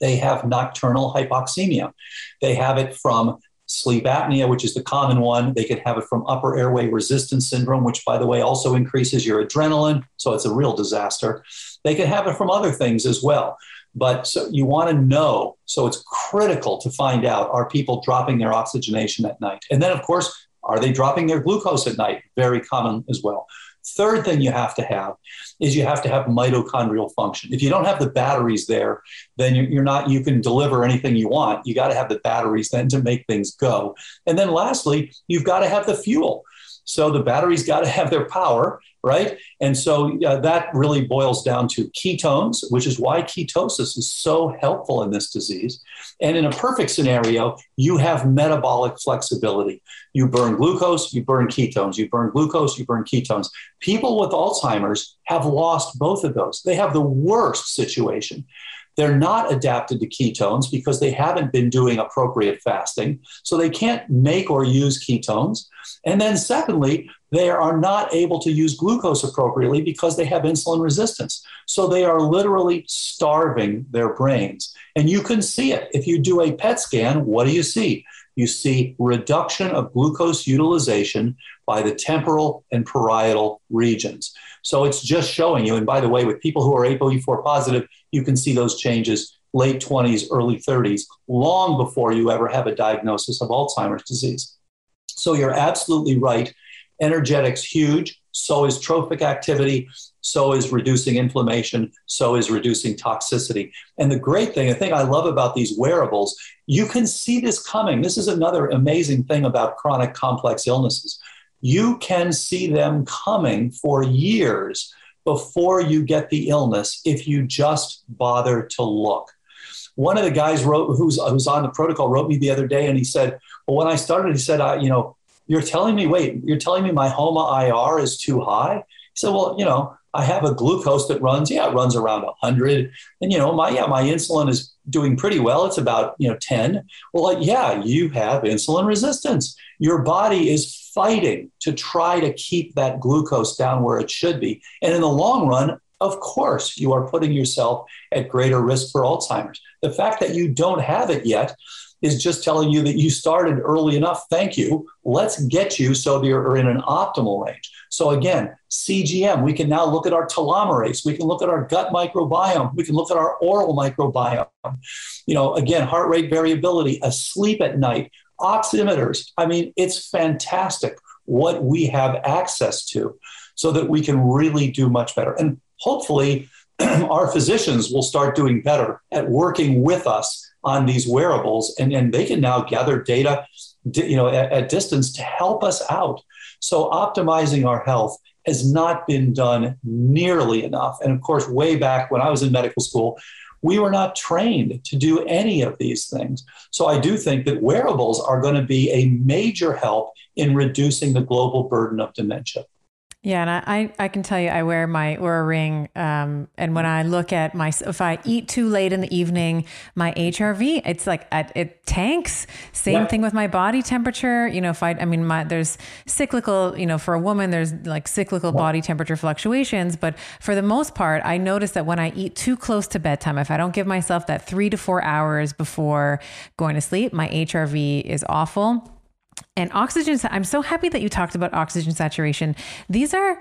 they have nocturnal hypoxemia. They have it from sleep apnea, which is the common one. They could have it from upper airway resistance syndrome, which, by the way, also increases your adrenaline. So it's a real disaster. They could have it from other things as well. But so you want to know. So it's critical to find out are people dropping their oxygenation at night? And then, of course, are they dropping their glucose at night? Very common as well. Third thing you have to have is you have to have mitochondrial function. If you don't have the batteries there, then you're not, you can deliver anything you want. You got to have the batteries then to make things go. And then lastly, you've got to have the fuel. So the batteries got to have their power, right? And so uh, that really boils down to ketones, which is why ketosis is so helpful in this disease. And in a perfect scenario, you have metabolic flexibility. You burn glucose, you burn ketones, you burn glucose, you burn ketones. People with Alzheimer's have lost both of those. They have the worst situation. They're not adapted to ketones because they haven't been doing appropriate fasting. So they can't make or use ketones. And then, secondly, they are not able to use glucose appropriately because they have insulin resistance. So they are literally starving their brains. And you can see it. If you do a PET scan, what do you see? You see reduction of glucose utilization by the temporal and parietal regions. So it's just showing you. And by the way, with people who are ApoE4 positive, you can see those changes late 20s, early 30s, long before you ever have a diagnosis of Alzheimer's disease. So you're absolutely right. Energetics huge. So is trophic activity. So is reducing inflammation. So is reducing toxicity. And the great thing, the thing I love about these wearables, you can see this coming. This is another amazing thing about chronic complex illnesses. You can see them coming for years before you get the illness if you just bother to look. One of the guys wrote who's who's on the protocol wrote me the other day and he said, well, when I started, he said, I, you know, you're telling me, wait, you're telling me my HOMA IR is too high? He said, well, you know, I have a glucose that runs, yeah, it runs around 100. And, you know, my, yeah, my insulin is doing pretty well. It's about, you know, 10. Well, like, yeah, you have insulin resistance. Your body is fighting to try to keep that glucose down where it should be. And in the long run, of course, you are putting yourself at greater risk for Alzheimer's. The fact that you don't have it yet is just telling you that you started early enough. Thank you. Let's get you so you're in an optimal range. So again, CGM, we can now look at our telomerase. We can look at our gut microbiome. We can look at our oral microbiome. You know, again, heart rate variability, asleep at night, oximeters. I mean, it's fantastic what we have access to so that we can really do much better. And hopefully, [CLEARS THROAT] our physicians will start doing better at working with us on these wearables, and, and they can now gather data you know, at, at distance to help us out. So optimizing our health has not been done nearly enough. And of course, way back when I was in medical school, we were not trained to do any of these things. So I do think that wearables are going to be a major help in reducing the global burden of dementia. Yeah, and I, I can tell you, I wear my Oura ring, um, and when I look at my, if I eat too late in the evening, my HRV, it's like it tanks. Same yeah. thing with my body temperature. You know, if I, I mean, my there's cyclical, you know, for a woman, there's like cyclical yeah. body temperature fluctuations, but for the most part, I notice that when I eat too close to bedtime, if I don't give myself that three to four hours before going to sleep, my HRV is awful and oxygen i'm so happy that you talked about oxygen saturation. These are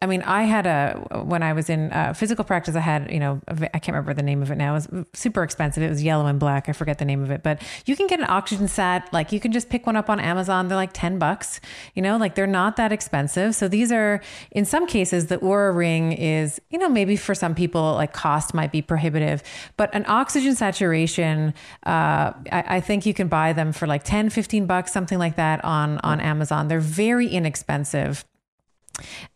i mean i had a when i was in uh, physical practice i had you know i can't remember the name of it now. It was super expensive. It was yellow and black. I forget the name of it. But you can get an oxygen sat like you can just pick one up on amazon. They're like 10 bucks you know? Like they're not that expensive. So these are in some cases the Oura ring is you know maybe for some people like cost might be prohibitive. But an oxygen saturation uh, I, I think you can buy them for like 10 15 bucks something like that on on Amazon. They're very inexpensive.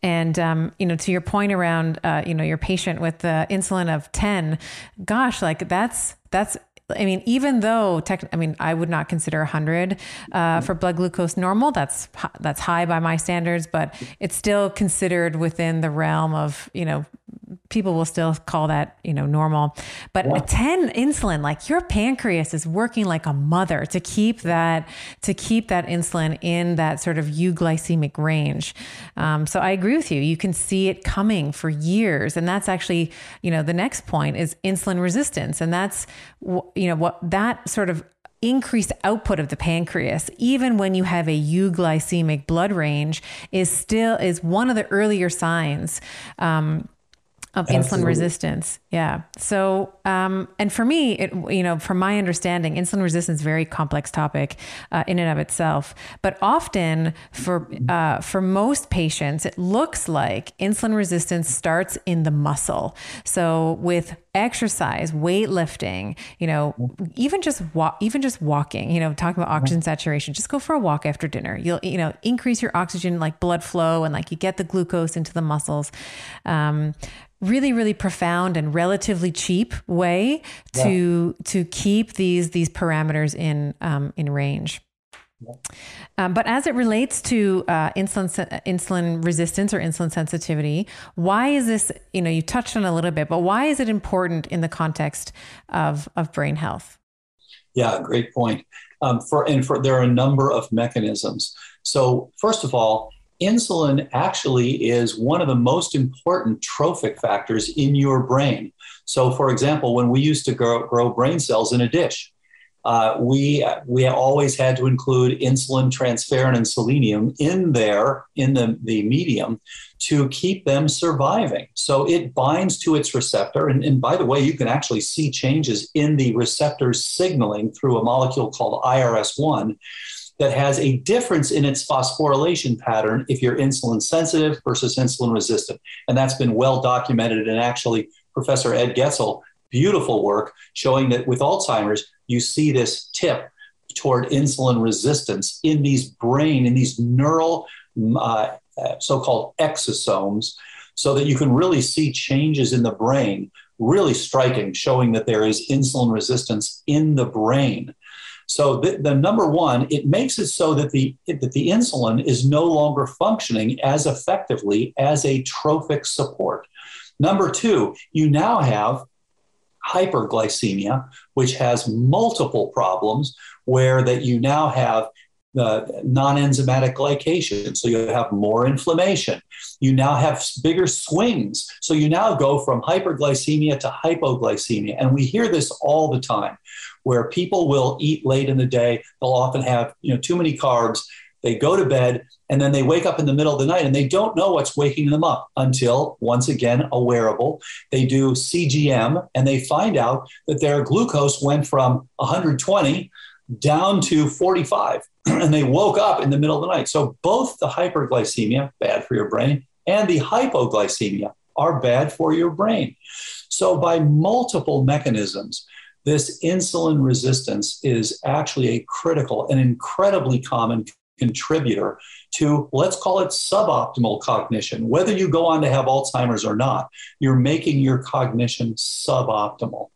And um, you know, to your point around uh, you know your patient with the insulin of ten, gosh, like that's that's I mean, even though tech, I mean, I would not consider 100 uh, for blood glucose normal. That's that's high by my standards, but it's still considered within the realm of you know people will still call that you know normal. But yeah. 10 insulin. Like your pancreas is working like a mother to keep that to keep that insulin in that sort of euglycemic range. Um, so i agree with you. You can see it coming for years. And that's actually you know the next point is insulin resistance. And that's you know what that sort of increased output of the pancreas even when you have a euglycemic blood range is still is one of the earlier signs um, of Absolutely. insulin resistance. Yeah. So, um, and for me, it, you know, from my understanding, insulin resistance is a very complex topic uh, in and of itself. But often, for uh, for most patients, it looks like insulin resistance starts in the muscle. So, with exercise, weightlifting, you know, even just walk, even just walking, you know, talking about oxygen saturation, just go for a walk after dinner. You'll, you know, increase your oxygen like blood flow and like you get the glucose into the muscles. Um, really really profound and relatively cheap way to yeah. to keep these these parameters in um, in range um, but as it relates to uh, insulin insulin resistance or insulin sensitivity, why is this? You know, you touched on a little bit, but why is it important in the context of of brain health? Yeah, great point. Um, for and for there are a number of mechanisms. So first of all, insulin actually is one of the most important trophic factors in your brain. So, for example, when we used to grow, grow brain cells in a dish, uh, we we always had to include insulin, transferrin, and selenium in there in the, the medium to keep them surviving. So it binds to its receptor. And, and by the way, you can actually see changes in the receptor's signaling through a molecule called IRS1 that has a difference in its phosphorylation pattern if you're insulin sensitive versus insulin resistant. And that's been well documented. And actually, Professor Ed Goetzl, beautiful work showing that with Alzheimer's, you see this tip toward insulin resistance in these brain, in these neural uh, so called exosomes, so that you can really see changes in the brain, really striking, showing that there is insulin resistance in the brain. So the, the, number one, it makes it so that the that the insulin is no longer functioning as effectively as a trophic support. Number two, you now have hyperglycemia, which has multiple problems where that you now have uh, non-enzymatic glycation. So you have more inflammation. You now have bigger swings. So you now go from hyperglycemia to hypoglycemia. And we hear this all the time where people will eat late in the day. They'll often have, you know, too many carbs. They go to bed and then they wake up in the middle of the night and they don't know what's waking them up until, once again, a wearable. They do CGM and they find out that their glucose went from 120 down to 45 [CLEARS THROAT] and they woke up in the middle of the night. So both the hyperglycemia, bad for your brain, and the hypoglycemia are bad for your brain. So by multiple mechanisms, this insulin resistance is actually a critical and incredibly common contributor to, let's call it suboptimal cognition. Whether you go on to have Alzheimer's or not, you're making your cognition suboptimal.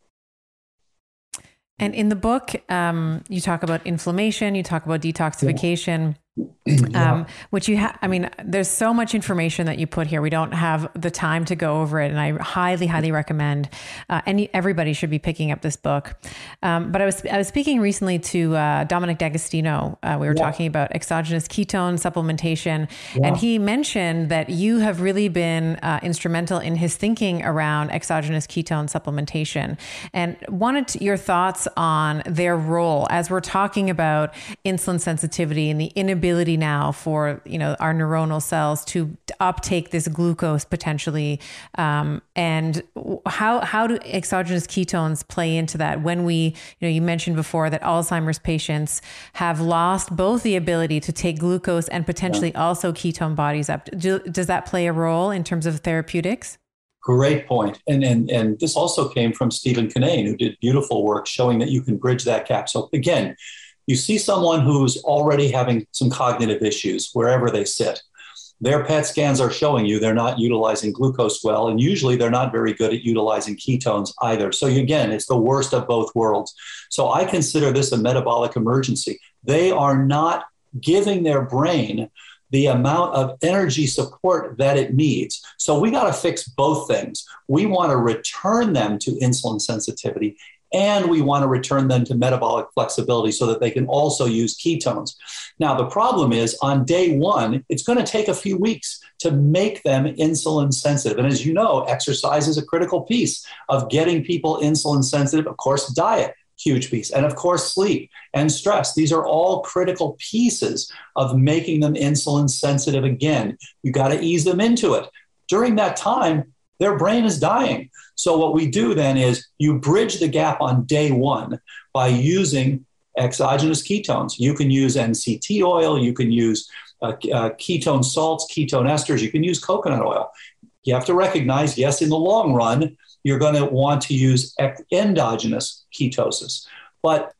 And in the book, um, you talk about inflammation, you talk about detoxification. Yeah. Yeah. um, which you have. I mean, there's so much information that you put here. We don't have the time to go over it, and I highly, highly recommend. Uh, any everybody should be picking up this book. Um, but I was I was speaking recently to uh, Dominic D'Agostino. Uh, we were yeah. talking about exogenous ketone supplementation, yeah. and he mentioned that you have really been uh, instrumental in his thinking around exogenous ketone supplementation, and wanted to, your thoughts on their role as we're talking about insulin sensitivity and the inability ability now for you know our neuronal cells to uptake this glucose potentially, um, and how how do exogenous ketones play into that? When we you know you mentioned before that Alzheimer's patients have lost both the ability to take glucose and potentially yeah. also ketone bodies up. Do, does that play a role in terms of therapeutics? Great point. And, and, and this also came from Stephen Cunnane, who did beautiful work showing that you can bridge that gap. So, again, you see someone who's already having some cognitive issues wherever they sit. Their PET scans are showing you they're not utilizing glucose well, and usually they're not very good at utilizing ketones either. So, again, it's the worst of both worlds. So, I consider this a metabolic emergency. They are not giving their brain the amount of energy support that it needs. So we got to fix both things. We want to return them to insulin sensitivity and we want to return them to metabolic flexibility so that they can also use ketones. Now, the problem is on day one, it's going to take a few weeks to make them insulin sensitive. And as you know, exercise is a critical piece of getting people insulin sensitive. Of course, diet, huge piece. And of course, sleep and stress. These are all critical pieces of making them insulin sensitive again. You got to ease them into it. During that time, their brain is dying. So, what we do then is you bridge the gap on day one by using exogenous ketones. You can use MCT oil, you can use uh, uh, ketone salts, ketone esters, you can use coconut oil. You have to recognize, yes, in the long run, you're going to want to use endogenous ketosis, but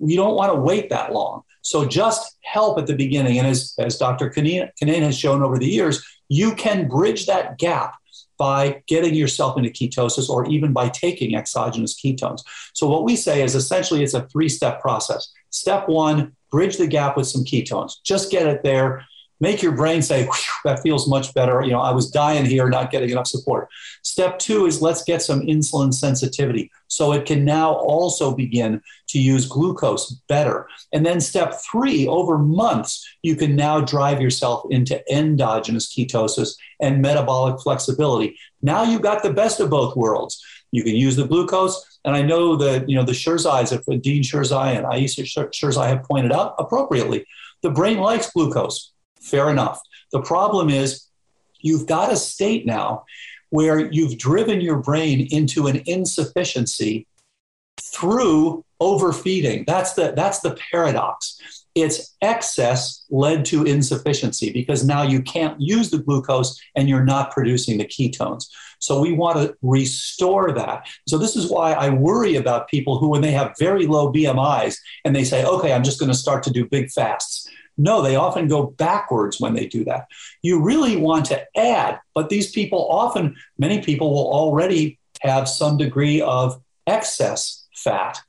you don't want to wait that long. So just help at the beginning. And as, as Dr. Cunnane has shown over the years, you can bridge that gap by getting yourself into ketosis or even by taking exogenous ketones. So, what we say is essentially it's a three step process. Step one, bridge the gap with some ketones. Just get it there make your brain say, that feels much better. You know, I was dying here, not getting enough support. Step two is let's get some insulin sensitivity so it can now also begin to use glucose better. And then step three, over months, you can now drive yourself into endogenous ketosis and metabolic flexibility. Now you've got the best of both worlds. You can use the glucose. And I know that, you know, the Sherzais, if Dean Sherzai and Sherzai have pointed out appropriately, the brain likes glucose Fair enough. The problem is you've got a state now where you've driven your brain into an insufficiency through overfeeding. That's the, that's the paradox. It's excess led to insufficiency because now you can't use the glucose and you're not producing the ketones. So we want to restore that. So this is why I worry about people who, when they have very low BMIs and they say, okay, I'm just going to start to do big fasts. No, they often go backwards when they do that. You really want to add, but these people often, many people will already have some degree of excess fat.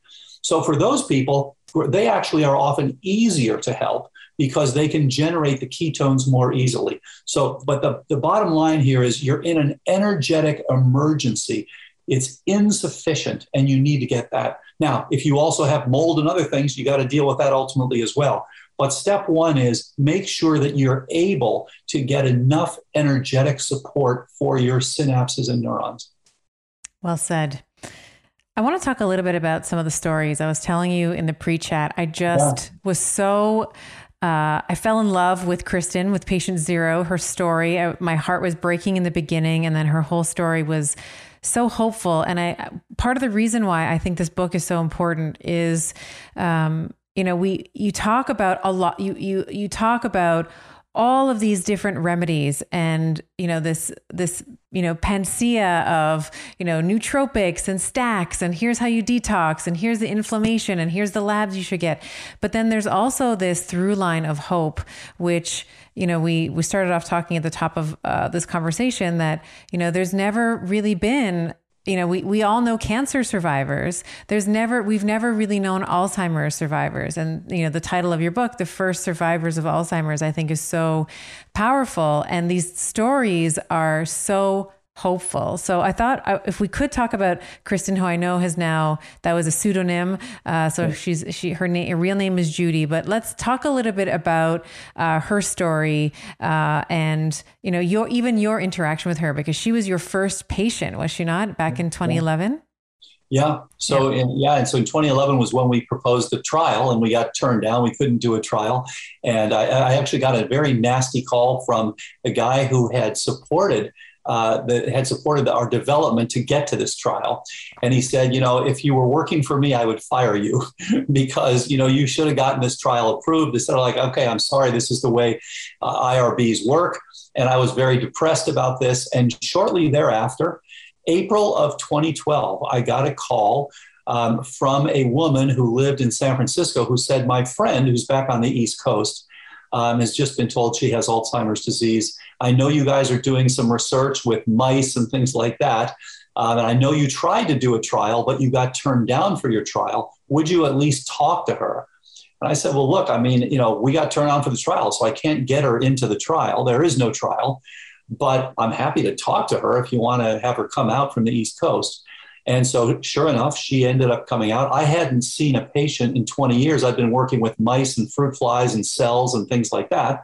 So for those people, they actually are often easier to help because they can generate the ketones more easily. So, but the, the bottom line here is you're in an energetic emergency. It's insufficient, and you need to get that. Now, if you also have mold and other things, you got to deal with that ultimately as well. But step one is make sure that you're able to get enough energetic support for your synapses and neurons. Well said. I want to talk a little bit about some of the stories. I was telling you in the pre chat, I just yeah. was so. Uh, I fell in love with Kristen with Patient Zero. Her story, I, my heart was breaking in the beginning, and then her whole story was so hopeful. And I, part of the reason why I think this book is so important is um, you know we you talk about a lot you you you talk about all of these different remedies and you know this this you know, panacea of, you know, nootropics and stacks, and here's how you detox, and here's the inflammation, and here's the labs you should get. But then there's also this through line of hope, which, you know, we, we started off talking at the top of uh, this conversation that, you know, there's never really been you know, we, we all know cancer survivors. There's never, we've never really known Alzheimer's survivors. And, you know, the title of your book, The First Survivors of Alzheimer's, I think is so powerful. And these stories are so hopeful. So I thought uh, if we could talk about Kristen, who I know has now that was a pseudonym. Uh, so she's she her name her real name is Judy. But let's talk a little bit about uh, her story uh, and you know your even your interaction with her because she was your first patient, was she not, back in 2011? Yeah. So yeah. In, yeah, and so in 2011 was when we proposed the trial, and we got turned down. We couldn't do a trial, and I, I actually got a very nasty call from a guy who had supported uh, that had supported our development to get to this trial. And he said, you know, if you were working for me, I would fire you [LAUGHS] because, you know, you should have gotten this trial approved. Instead of like, okay, I'm sorry, this is the way uh, IRBs work. And I was very depressed about this. And shortly thereafter, April of 2012, I got a call um, from a woman who lived in San Francisco who said, My friend, who's back on the East Coast, um, has just been told she has Alzheimer's disease. I know you guys are doing some research with mice and things like that. Um, and I know you tried to do a trial, but you got turned down for your trial. Would you at least talk to her? And I said, Well, look, I mean, you know, we got turned on for the trial, so I can't get her into the trial. There is no trial, but I'm happy to talk to her if you want to have her come out from the East Coast. And so, sure enough, she ended up coming out. I hadn't seen a patient in 20 years. I've been working with mice and fruit flies and cells and things like that.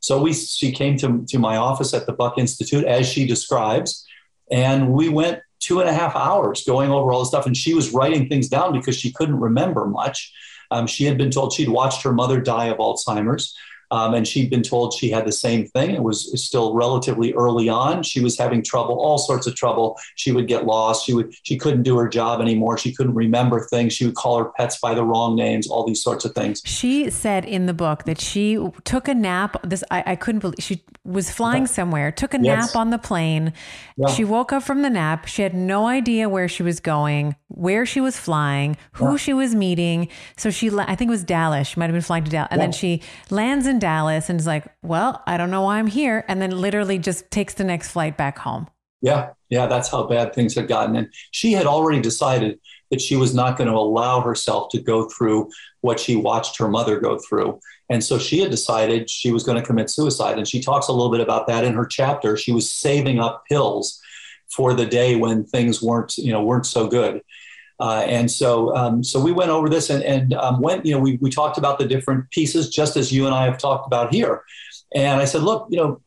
So we, she came to, to my office at the Buck Institute, as she describes, and we went two and a half hours going over all the stuff. And she was writing things down because she couldn't remember much. Um, she had been told she'd watched her mother die of Alzheimer's. Um, and she'd been told she had the same thing. It was still relatively early on. She was having trouble, all sorts of trouble. She would get lost. She would she couldn't do her job anymore. She couldn't remember things. She would call her pets by the wrong names. All these sorts of things. She said in the book that she took a nap. This I, I couldn't believe. She was flying somewhere, took a yes. nap on the plane. Yeah. She woke up from the nap. She had no idea where she was going, where she was flying, who yeah. she was meeting. So she, I think it was Dallas. She might have been flying to Dallas, and yeah. then she lands in Dallas and is like, well, I don't know why I'm here. And then literally just takes the next flight back home. Yeah. Yeah. That's how bad things had gotten. And she had already decided that she was not going to allow herself to go through what she watched her mother go through. And so she had decided she was going to commit suicide. And she talks a little bit about that in her chapter. She was saving up pills for the day when things weren't, you know, weren't so good. Uh, and so, um, so we went over this and, and um, went, you know, we, we talked about the different pieces just as you and I have talked about here. And I said, look, you know,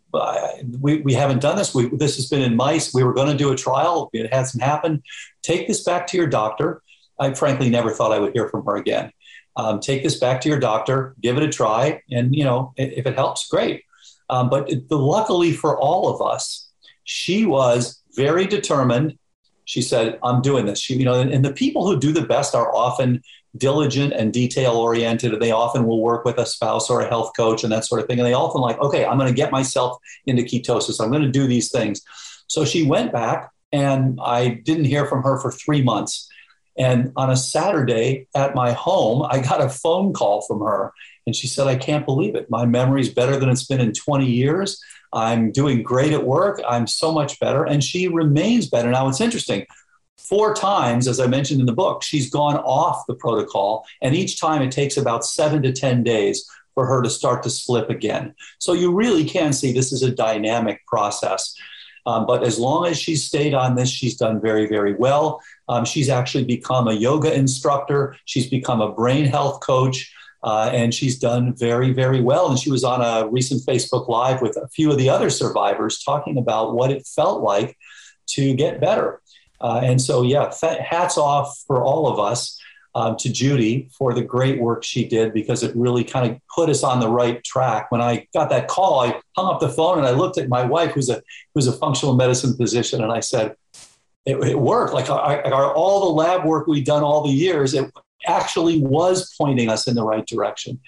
we, we haven't done this. We, this has been in mice. We were going to do a trial. It hasn't happened. Take this back to your doctor. I frankly never thought I would hear from her again. Um, take this back to your doctor, give it a try, and you know if it helps, great. Um, but it, the, luckily for all of us, she was very determined she said, I'm doing this. She, you know, and, and the people who do the best are often diligent and detail oriented. And they often will work with a spouse or a health coach and that sort of thing. And they often like, okay, I'm going to get myself into ketosis. I'm going to do these things. So she went back and I didn't hear from her for three months. And on a Saturday at my home, I got a phone call from her. And she said, I can't believe it. My memory's better than it's been in 20 years. I'm doing great at work. I'm so much better. And she remains better. Now, it's interesting. Four times, as I mentioned in the book, she's gone off the protocol. And each time it takes about seven to 10 days for her to start to slip again. So you really can see this is a dynamic process. Um, but as long as she's stayed on this, she's done very, very well. Um, she's actually become a yoga instructor, she's become a brain health coach. Uh, and she's done very, very well. And she was on a recent Facebook Live with a few of the other survivors talking about what it felt like to get better. Uh, and so, yeah, hats off for all of us um, to Judy for the great work she did because it really kind of put us on the right track. When I got that call, I hung up the phone and I looked at my wife, who's a who's a functional medicine physician, and I said, "It, it worked. Like our, our, all the lab work we've done all the years, it, actually was pointing us in the right direction.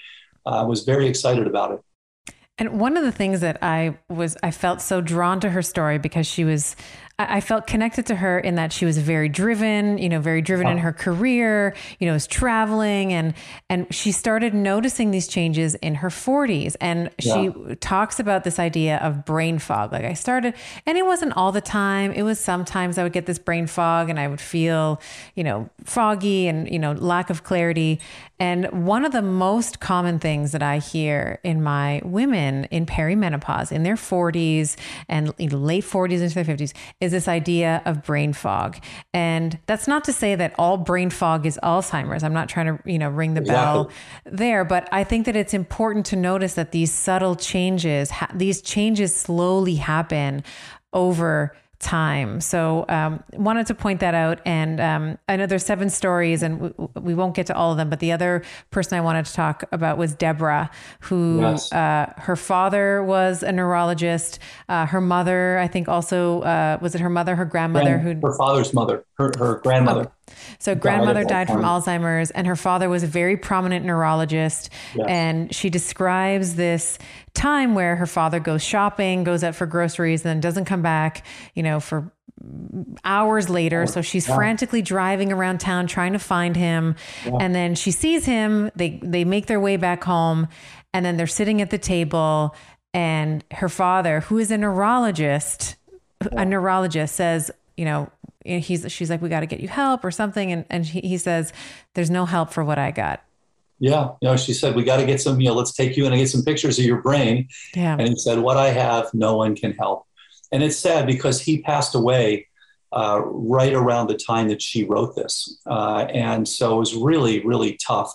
Uh, I was very excited about it. And one of the things that I was, I felt so drawn to her story because she was I felt connected to her in that she was very driven, you know, very driven in uh-huh. her career, you know, was traveling and and she started noticing these changes in her 40s and she yeah. talks about this idea of brain fog. Like I started and it wasn't all the time. It was sometimes I would get this brain fog and I would feel, you know, foggy and, you know, lack of clarity. And one of the most common things that I hear in my women in perimenopause, in their 40s and late 40s into their 50s, is this idea of brain fog. And that's not to say that all brain fog is Alzheimer's. I'm not trying to, you know, ring the bell there, but I think that it's important to notice that these subtle changes, these changes slowly happen over time. So um, wanted to point that out. And um, I know there's seven stories, and we, we, won't get to all of them. But the other person I wanted to talk about was Deborah, who yes. uh, her father was a neurologist. Uh, her mother, I think, also uh, was it her mother, her grandmother, Grand, who her father's mother, her her grandmother. Oh. So grandmother died, died from Alzheimer's, and her father was a very prominent neurologist. Yes. And she describes this time where her father goes shopping, goes out for groceries, and then doesn't come back, you know, for hours later. So she's yeah. frantically driving around town trying to find him. Yeah. And then she sees him. They they make their way back home, and then they're sitting at the table. And her father, who is a neurologist, yeah. a neurologist, says, you know, he's she's like, we got to get you help or something, and and he, he says, there's no help for what I got. Yeah, you know, she said, we got to get some, you know, let's take you in and get some pictures of your brain. Yeah. And he said, what I have, no one can help. And it's sad because he passed away uh, right around the time that she wrote this. Uh, and so it was really, really tough.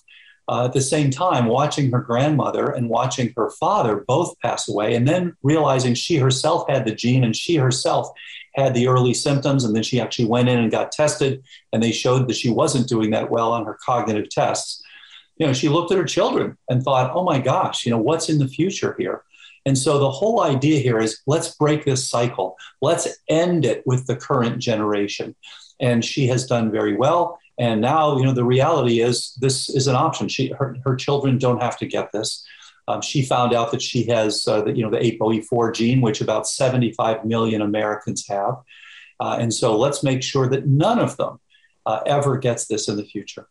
Uh, at the same time, watching her grandmother and watching her father both pass away, and then realizing she herself had the gene and she herself had the early symptoms. And then she actually went in and got tested, and they showed that she wasn't doing that well on her cognitive tests you know, she looked at her children and thought, oh my gosh, you know, what's in the future here? And so the whole idea here is let's break this cycle. Let's end it with the current generation. And she has done very well. And now, you know, the reality is this is an option. She, her, her children don't have to get this. Um, she found out that she has, uh, the, you know, the ApoE4 gene, which about 75 million Americans have. Uh, and so let's make sure that none of them uh, ever gets this in the future.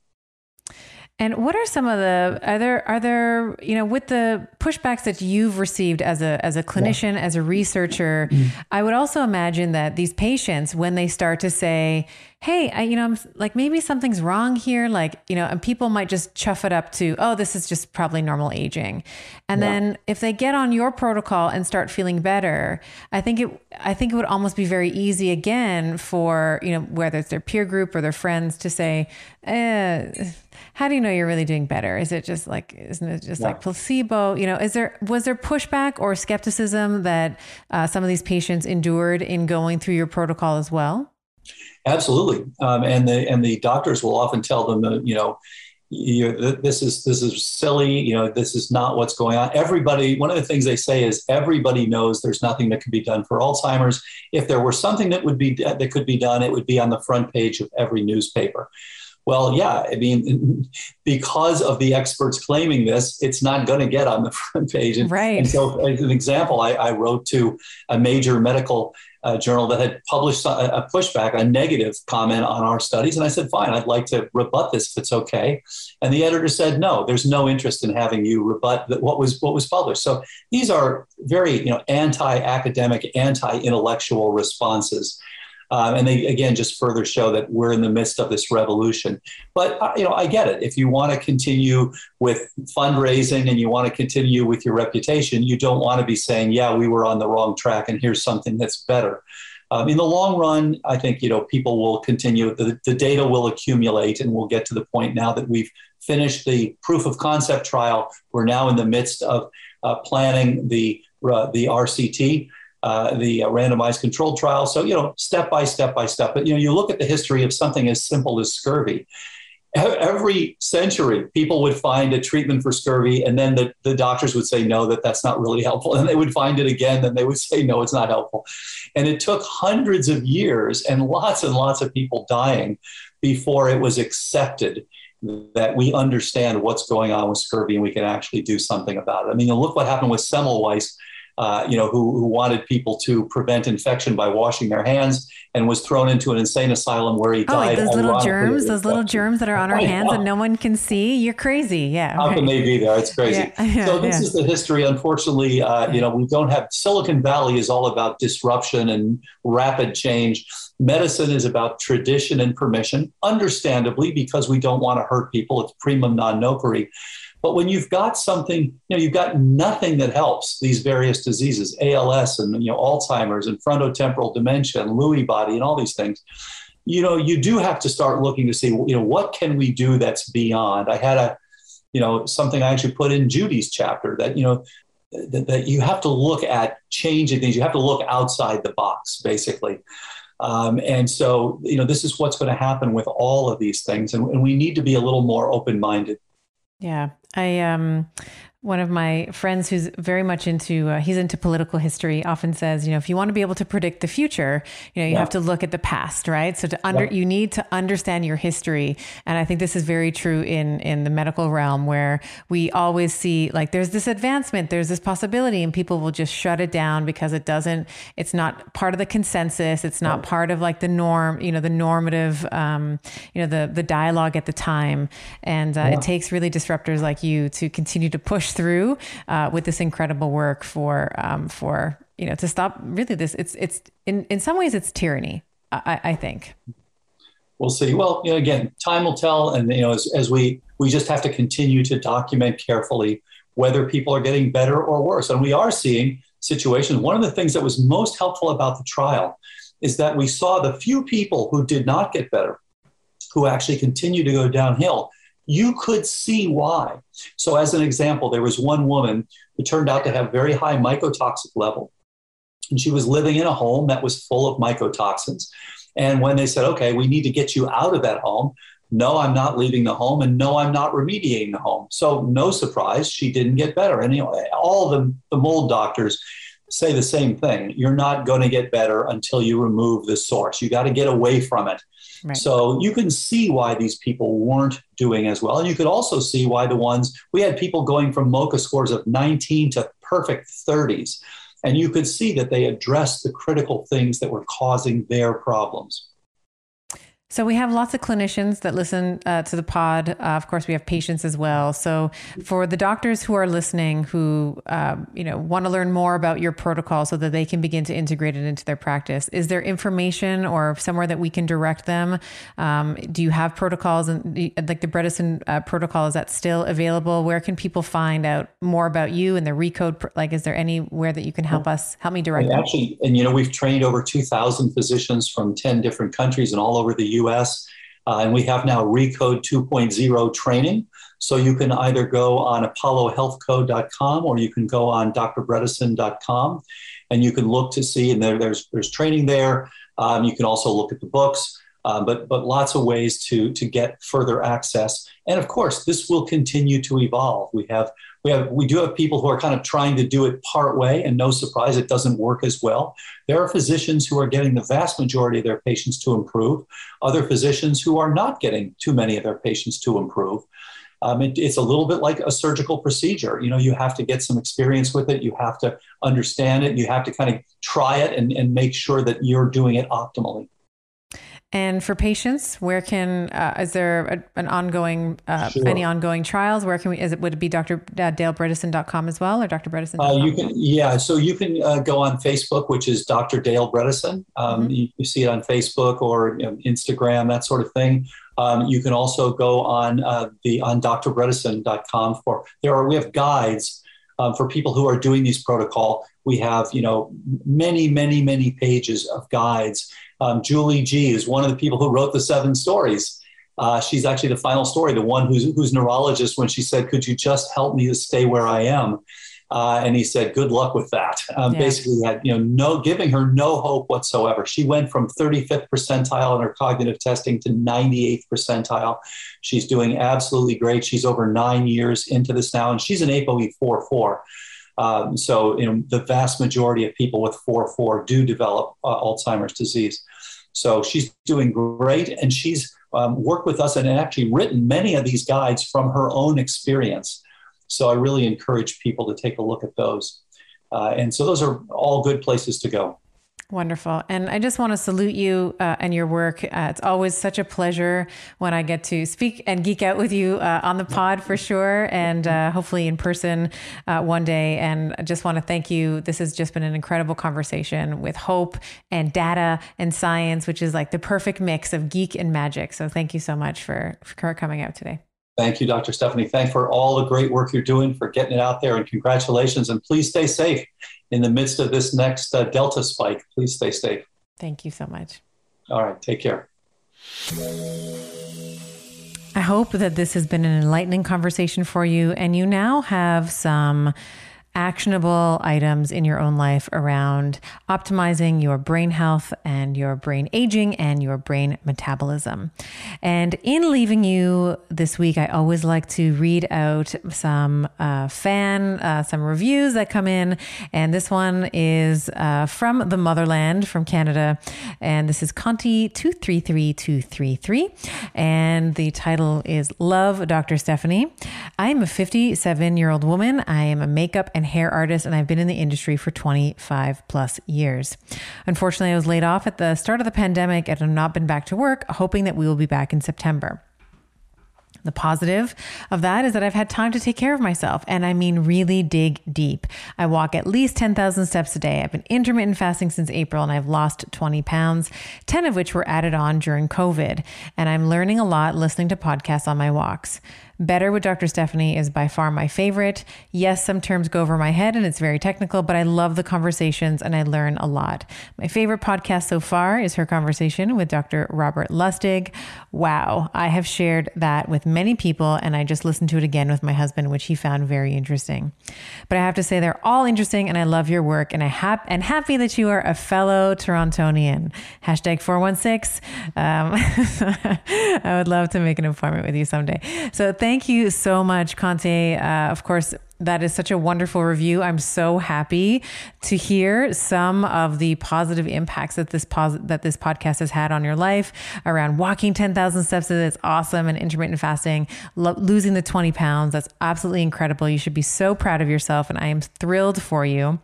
And what are some of the are there are there you know with the pushbacks that you've received as a as a clinician yeah. as a researcher, mm-hmm. I would also imagine that these patients when they start to say, hey, I, you know, I'm like maybe something's wrong here. Like, you know, and people might just chuff it up to, oh, this is just probably normal aging. And yeah. then if they get on your protocol and start feeling better, I think it, I think it would almost be very easy again for, you know, whether it's their peer group or their friends to say, eh, how do you know you're really doing better? Is it just like, isn't it just yeah. like placebo? You know, is there, was there pushback or skepticism that uh, some of these patients endured in going through your protocol as well? Absolutely, um, and the and the doctors will often tell them, that, you know, you, this is this is silly. You know, this is not what's going on. Everybody, one of the things they say is everybody knows there's nothing that can be done for Alzheimer's. If there were something that would be that could be done, it would be on the front page of every newspaper. Well, yeah, I mean, [LAUGHS] because of the experts claiming this, it's not going to get on the [LAUGHS] front page. And, right. And so, as an example, I, I wrote to a major medical uh, journal that had published a, a, pushback, a negative comment on our studies. And I said, fine, I'd like to rebut this if it's okay. And the editor said, no, there's no interest in having you rebut what was what was published. So these are very you know anti-academic, anti-intellectual responses um, and they again just further show that we're in the midst of this revolution. But uh, you know, I get it. If you want to continue with fundraising and you want to continue with your reputation, you don't want to be saying, "Yeah, we were on the wrong track, and here's something that's better." Um, in the long run, I think you know people will continue. The, the data will accumulate, and we'll get to the point now that we've finished the proof of concept trial. We're now in the midst of uh, planning the uh, the RCT uh, the uh, randomized controlled trial. So, you know, step by step by step. But, you know, you look at the history of something as simple as scurvy. Every century, people would find a treatment for scurvy, and then the, the doctors would say, no, that that's not really helpful. [LAUGHS] And they would find it again, and they would say, no, it's not helpful. And it took hundreds of years and lots and lots of people dying before it was accepted that we understand what's going on with scurvy and we can actually do something about it. I mean, look what happened with Semmelweis uh, you know, who, who wanted people to prevent infection by washing their hands and was thrown into an insane asylum where he oh, died. those little germs, those little germs that are on our hands and no one can see. You're crazy. Yeah. How right. can they be there? It's crazy. Yeah, [LAUGHS] yeah, so this yeah. is the history. Unfortunately, uh, you know, we don't have Silicon Valley is all about disruption and rapid change. Medicine is about tradition and permission, understandably, because we don't want to hurt people. It's primum non nocere. But when you've got something, you know, you've got nothing that helps these various diseases, ALS and you know Alzheimer's and frontotemporal dementia and Lewy body and all these things. You know, you do have to start looking to see, you know, what can we do that's beyond. I had a, you know, something I actually put in Judy's chapter that you know that, that you have to look at changing things. You have to look outside the box, basically. Um, and so, you know, this is what's going to happen with all of these things, and, and we need to be a little more open-minded. Yeah. I um one of my friends who's very much into uh, he's into political history often says you know if you want to be able to predict the future you know you yeah. have to look at the past right so to under yeah. you need to understand your history and i think this is very true in in the medical realm where we always see like there's this advancement there's this possibility and people will just shut it down because it doesn't it's not part of the consensus it's not part of like the norm you know the normative um, you know the the dialogue at the time and uh, yeah. it takes really disruptors like you to continue to push through uh, with this incredible work for um, for you know to stop really this it's it's in in some ways it's tyranny I, I think. We'll see. Well you know, again time will tell and you know as, as we we just have to continue to document carefully whether people are getting better or worse. And we are seeing situations. One of the things that was most helpful about the trial is that we saw the few people who did not get better who actually continue to go downhill you could see why. So, as an example, there was one woman who turned out to have very high mycotoxic level. And she was living in a home that was full of mycotoxins. And when they said, okay, we need to get you out of that home, no, I'm not leaving the home, and no, I'm not remediating the home. So, no surprise, she didn't get better. Anyway, all the, the mold doctors say the same thing. You're not going to get better until you remove the source. You got to get away from it. Right. So you can see why these people weren't doing as well. And you could also see why the ones we had people going from MoCA scores of 19 to perfect 30s. And you could see that they addressed the critical things that were causing their problems. So we have lots of clinicians that listen uh, to the pod. Uh, of course, we have patients as well. So for the doctors who are listening, who um, you know want to learn more about your protocol, so that they can begin to integrate it into their practice, is there information or somewhere that we can direct them? Um, do you have protocols and like the Bredesen uh, protocol? Is that still available? Where can people find out more about you and the recode? Like, is there anywhere that you can help us help me direct? And actually, and you know, we've trained over two thousand physicians from ten different countries and all over the US. Uh, and we have now Recode 2.0 training. So you can either go on apollohealthcode.com or you can go on drbredesen.com and you can look to see, and there, there's, there's training there. Um, you can also look at the books. Uh, but but lots of ways to to get further access. And of course, this will continue to evolve. We have we have we do have people who are kind of trying to do it part way, and no surprise, it doesn't work as well. There are physicians who are getting the vast majority of their patients to improve. Other physicians who are not getting too many of their patients to improve. Um, it, it's a little bit like a surgical procedure. You know, you have to get some experience with it. You have to understand it. You have to kind of try it and, and make sure that you're doing it optimally. And for patients, where can uh, is there a, an ongoing uh, sure. any ongoing trials? Where can we? Is it would it be Dr. Uh, DaleBredesen.com as well, or Dr. Bredesen? Uh, you can yeah. So you can uh, go on Facebook, which is Dr. Dale Bredesen. Um, mm-hmm. you, you, see it on Facebook or you know, Instagram, that sort of thing. Um, you can also go on uh, the on drbredesen.com for there are we have guides um, for people who are doing these protocol. We have you know many many many pages of guides um, Julie G is one of the people who wrote the seven stories. Uh, she's actually the final story, the one who's, who's neurologist when she said, Could you just help me to stay where I am? Uh, and he said, "Good luck with that." Um, yeah. Basically, had you know no giving her no hope whatsoever. She went from 35th percentile in her cognitive testing to 98th percentile. She's doing absolutely great. She's over nine years into this now, and she's an ApoE44. Um, so, you know, the vast majority of people with 4-4 do develop uh, Alzheimer's disease. So she's doing great, and she's um, worked with us and actually written many of these guides from her own experience. So I really encourage people to take a look at those. Uh, and so those are all good places to go. Wonderful. And I just want to salute you uh, and your work. Uh, it's always such a pleasure when I get to speak and geek out with you uh, on the pod for sure, and uh, hopefully in person uh, one day. And I just want to thank you. This has just been an incredible conversation with hope and data and science, which is like the perfect mix of geek and magic. So thank you so much for, for coming out today. Thank you, Dr. Stephanie. Thank for all the great work you're doing, for getting it out there, and congratulations. And please stay safe in the midst of this next uh, Delta spike. Please stay safe. Thank you so much. All right, take care. I hope that this has been an enlightening conversation for you, and you now have some actionable items in your own life around optimizing your brain health and your brain aging and your brain metabolism. And in leaving you this week, I always like to read out some uh, fan, uh, some reviews that come in. And this one is uh, from the motherland, from Canada. And this is Conti233233. And the title is Love Dr. Stephanie. I am a 57 year old woman. I am a makeup and hair artist, and I've been in the industry for 25 plus years. Unfortunately, I was laid off at the start of the pandemic and have not been back to work, hoping that we will be back in September. The positive of that is that I've had time to take care of myself, and I mean really dig deep. I walk at least 10,000 steps a day. I've been intermittent fasting since April, and I've lost 20 pounds, 10 of which were added on during COVID. And I'm learning a lot listening to podcasts on my walks. Better with Dr. Stephanie is by far my favorite. Yes, some terms go over my head and it's very technical, but I love the conversations and I learn a lot. My favorite podcast so far is her conversation with Dr. Robert Lustig. Wow, I have shared that with many people and I just listened to it again with my husband, which he found very interesting. But I have to say they're all interesting and I love your work and I hap- and happy that you are a fellow Torontonian. Hashtag 416. Um, [LAUGHS] I would love to make an appointment with you someday. So thank Thank you so much, Conte. Uh, of course, that is such a wonderful review. I'm so happy to hear some of the positive impacts that this pos- that this podcast has had on your life around walking 10,000 steps. That's awesome. And intermittent fasting, lo- losing the 20 pounds. That's absolutely incredible. You should be so proud of yourself. And I am thrilled for you.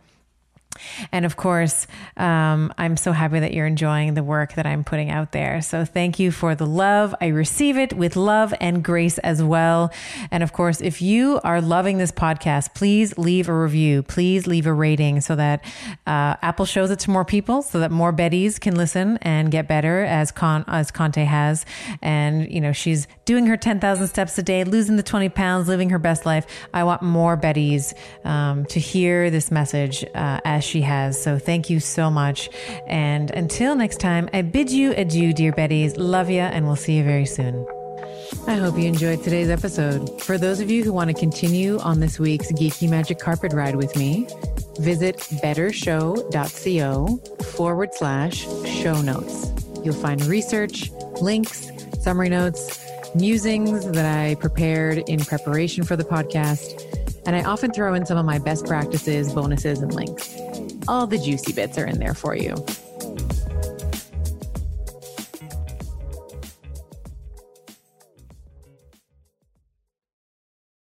And of course, um, I'm so happy that you're enjoying the work that I'm putting out there. So thank you for the love. I receive it with love and grace as well. And of course, if you are loving this podcast, please leave a review. Please leave a rating so that uh, Apple shows it to more people, so that more Bettys can listen and get better, as Con as Conte has. And you know, she's doing her 10,000 steps a day, losing the 20 pounds, living her best life. I want more Bettys um, to hear this message uh, as she has. So thank you so much. And until next time, I bid you adieu, dear Bettys. Love ya, and we'll see you very soon. I hope you enjoyed today's episode. For those of you who want to continue on this week's Geeky Magic Carpet Ride with me, visit bettershow.co forward slash show notes. You'll find research, links, summary notes, musings that I prepared in preparation for the podcast, and I often throw in some of my best practices, bonuses, and links. All the juicy bits are in there for you.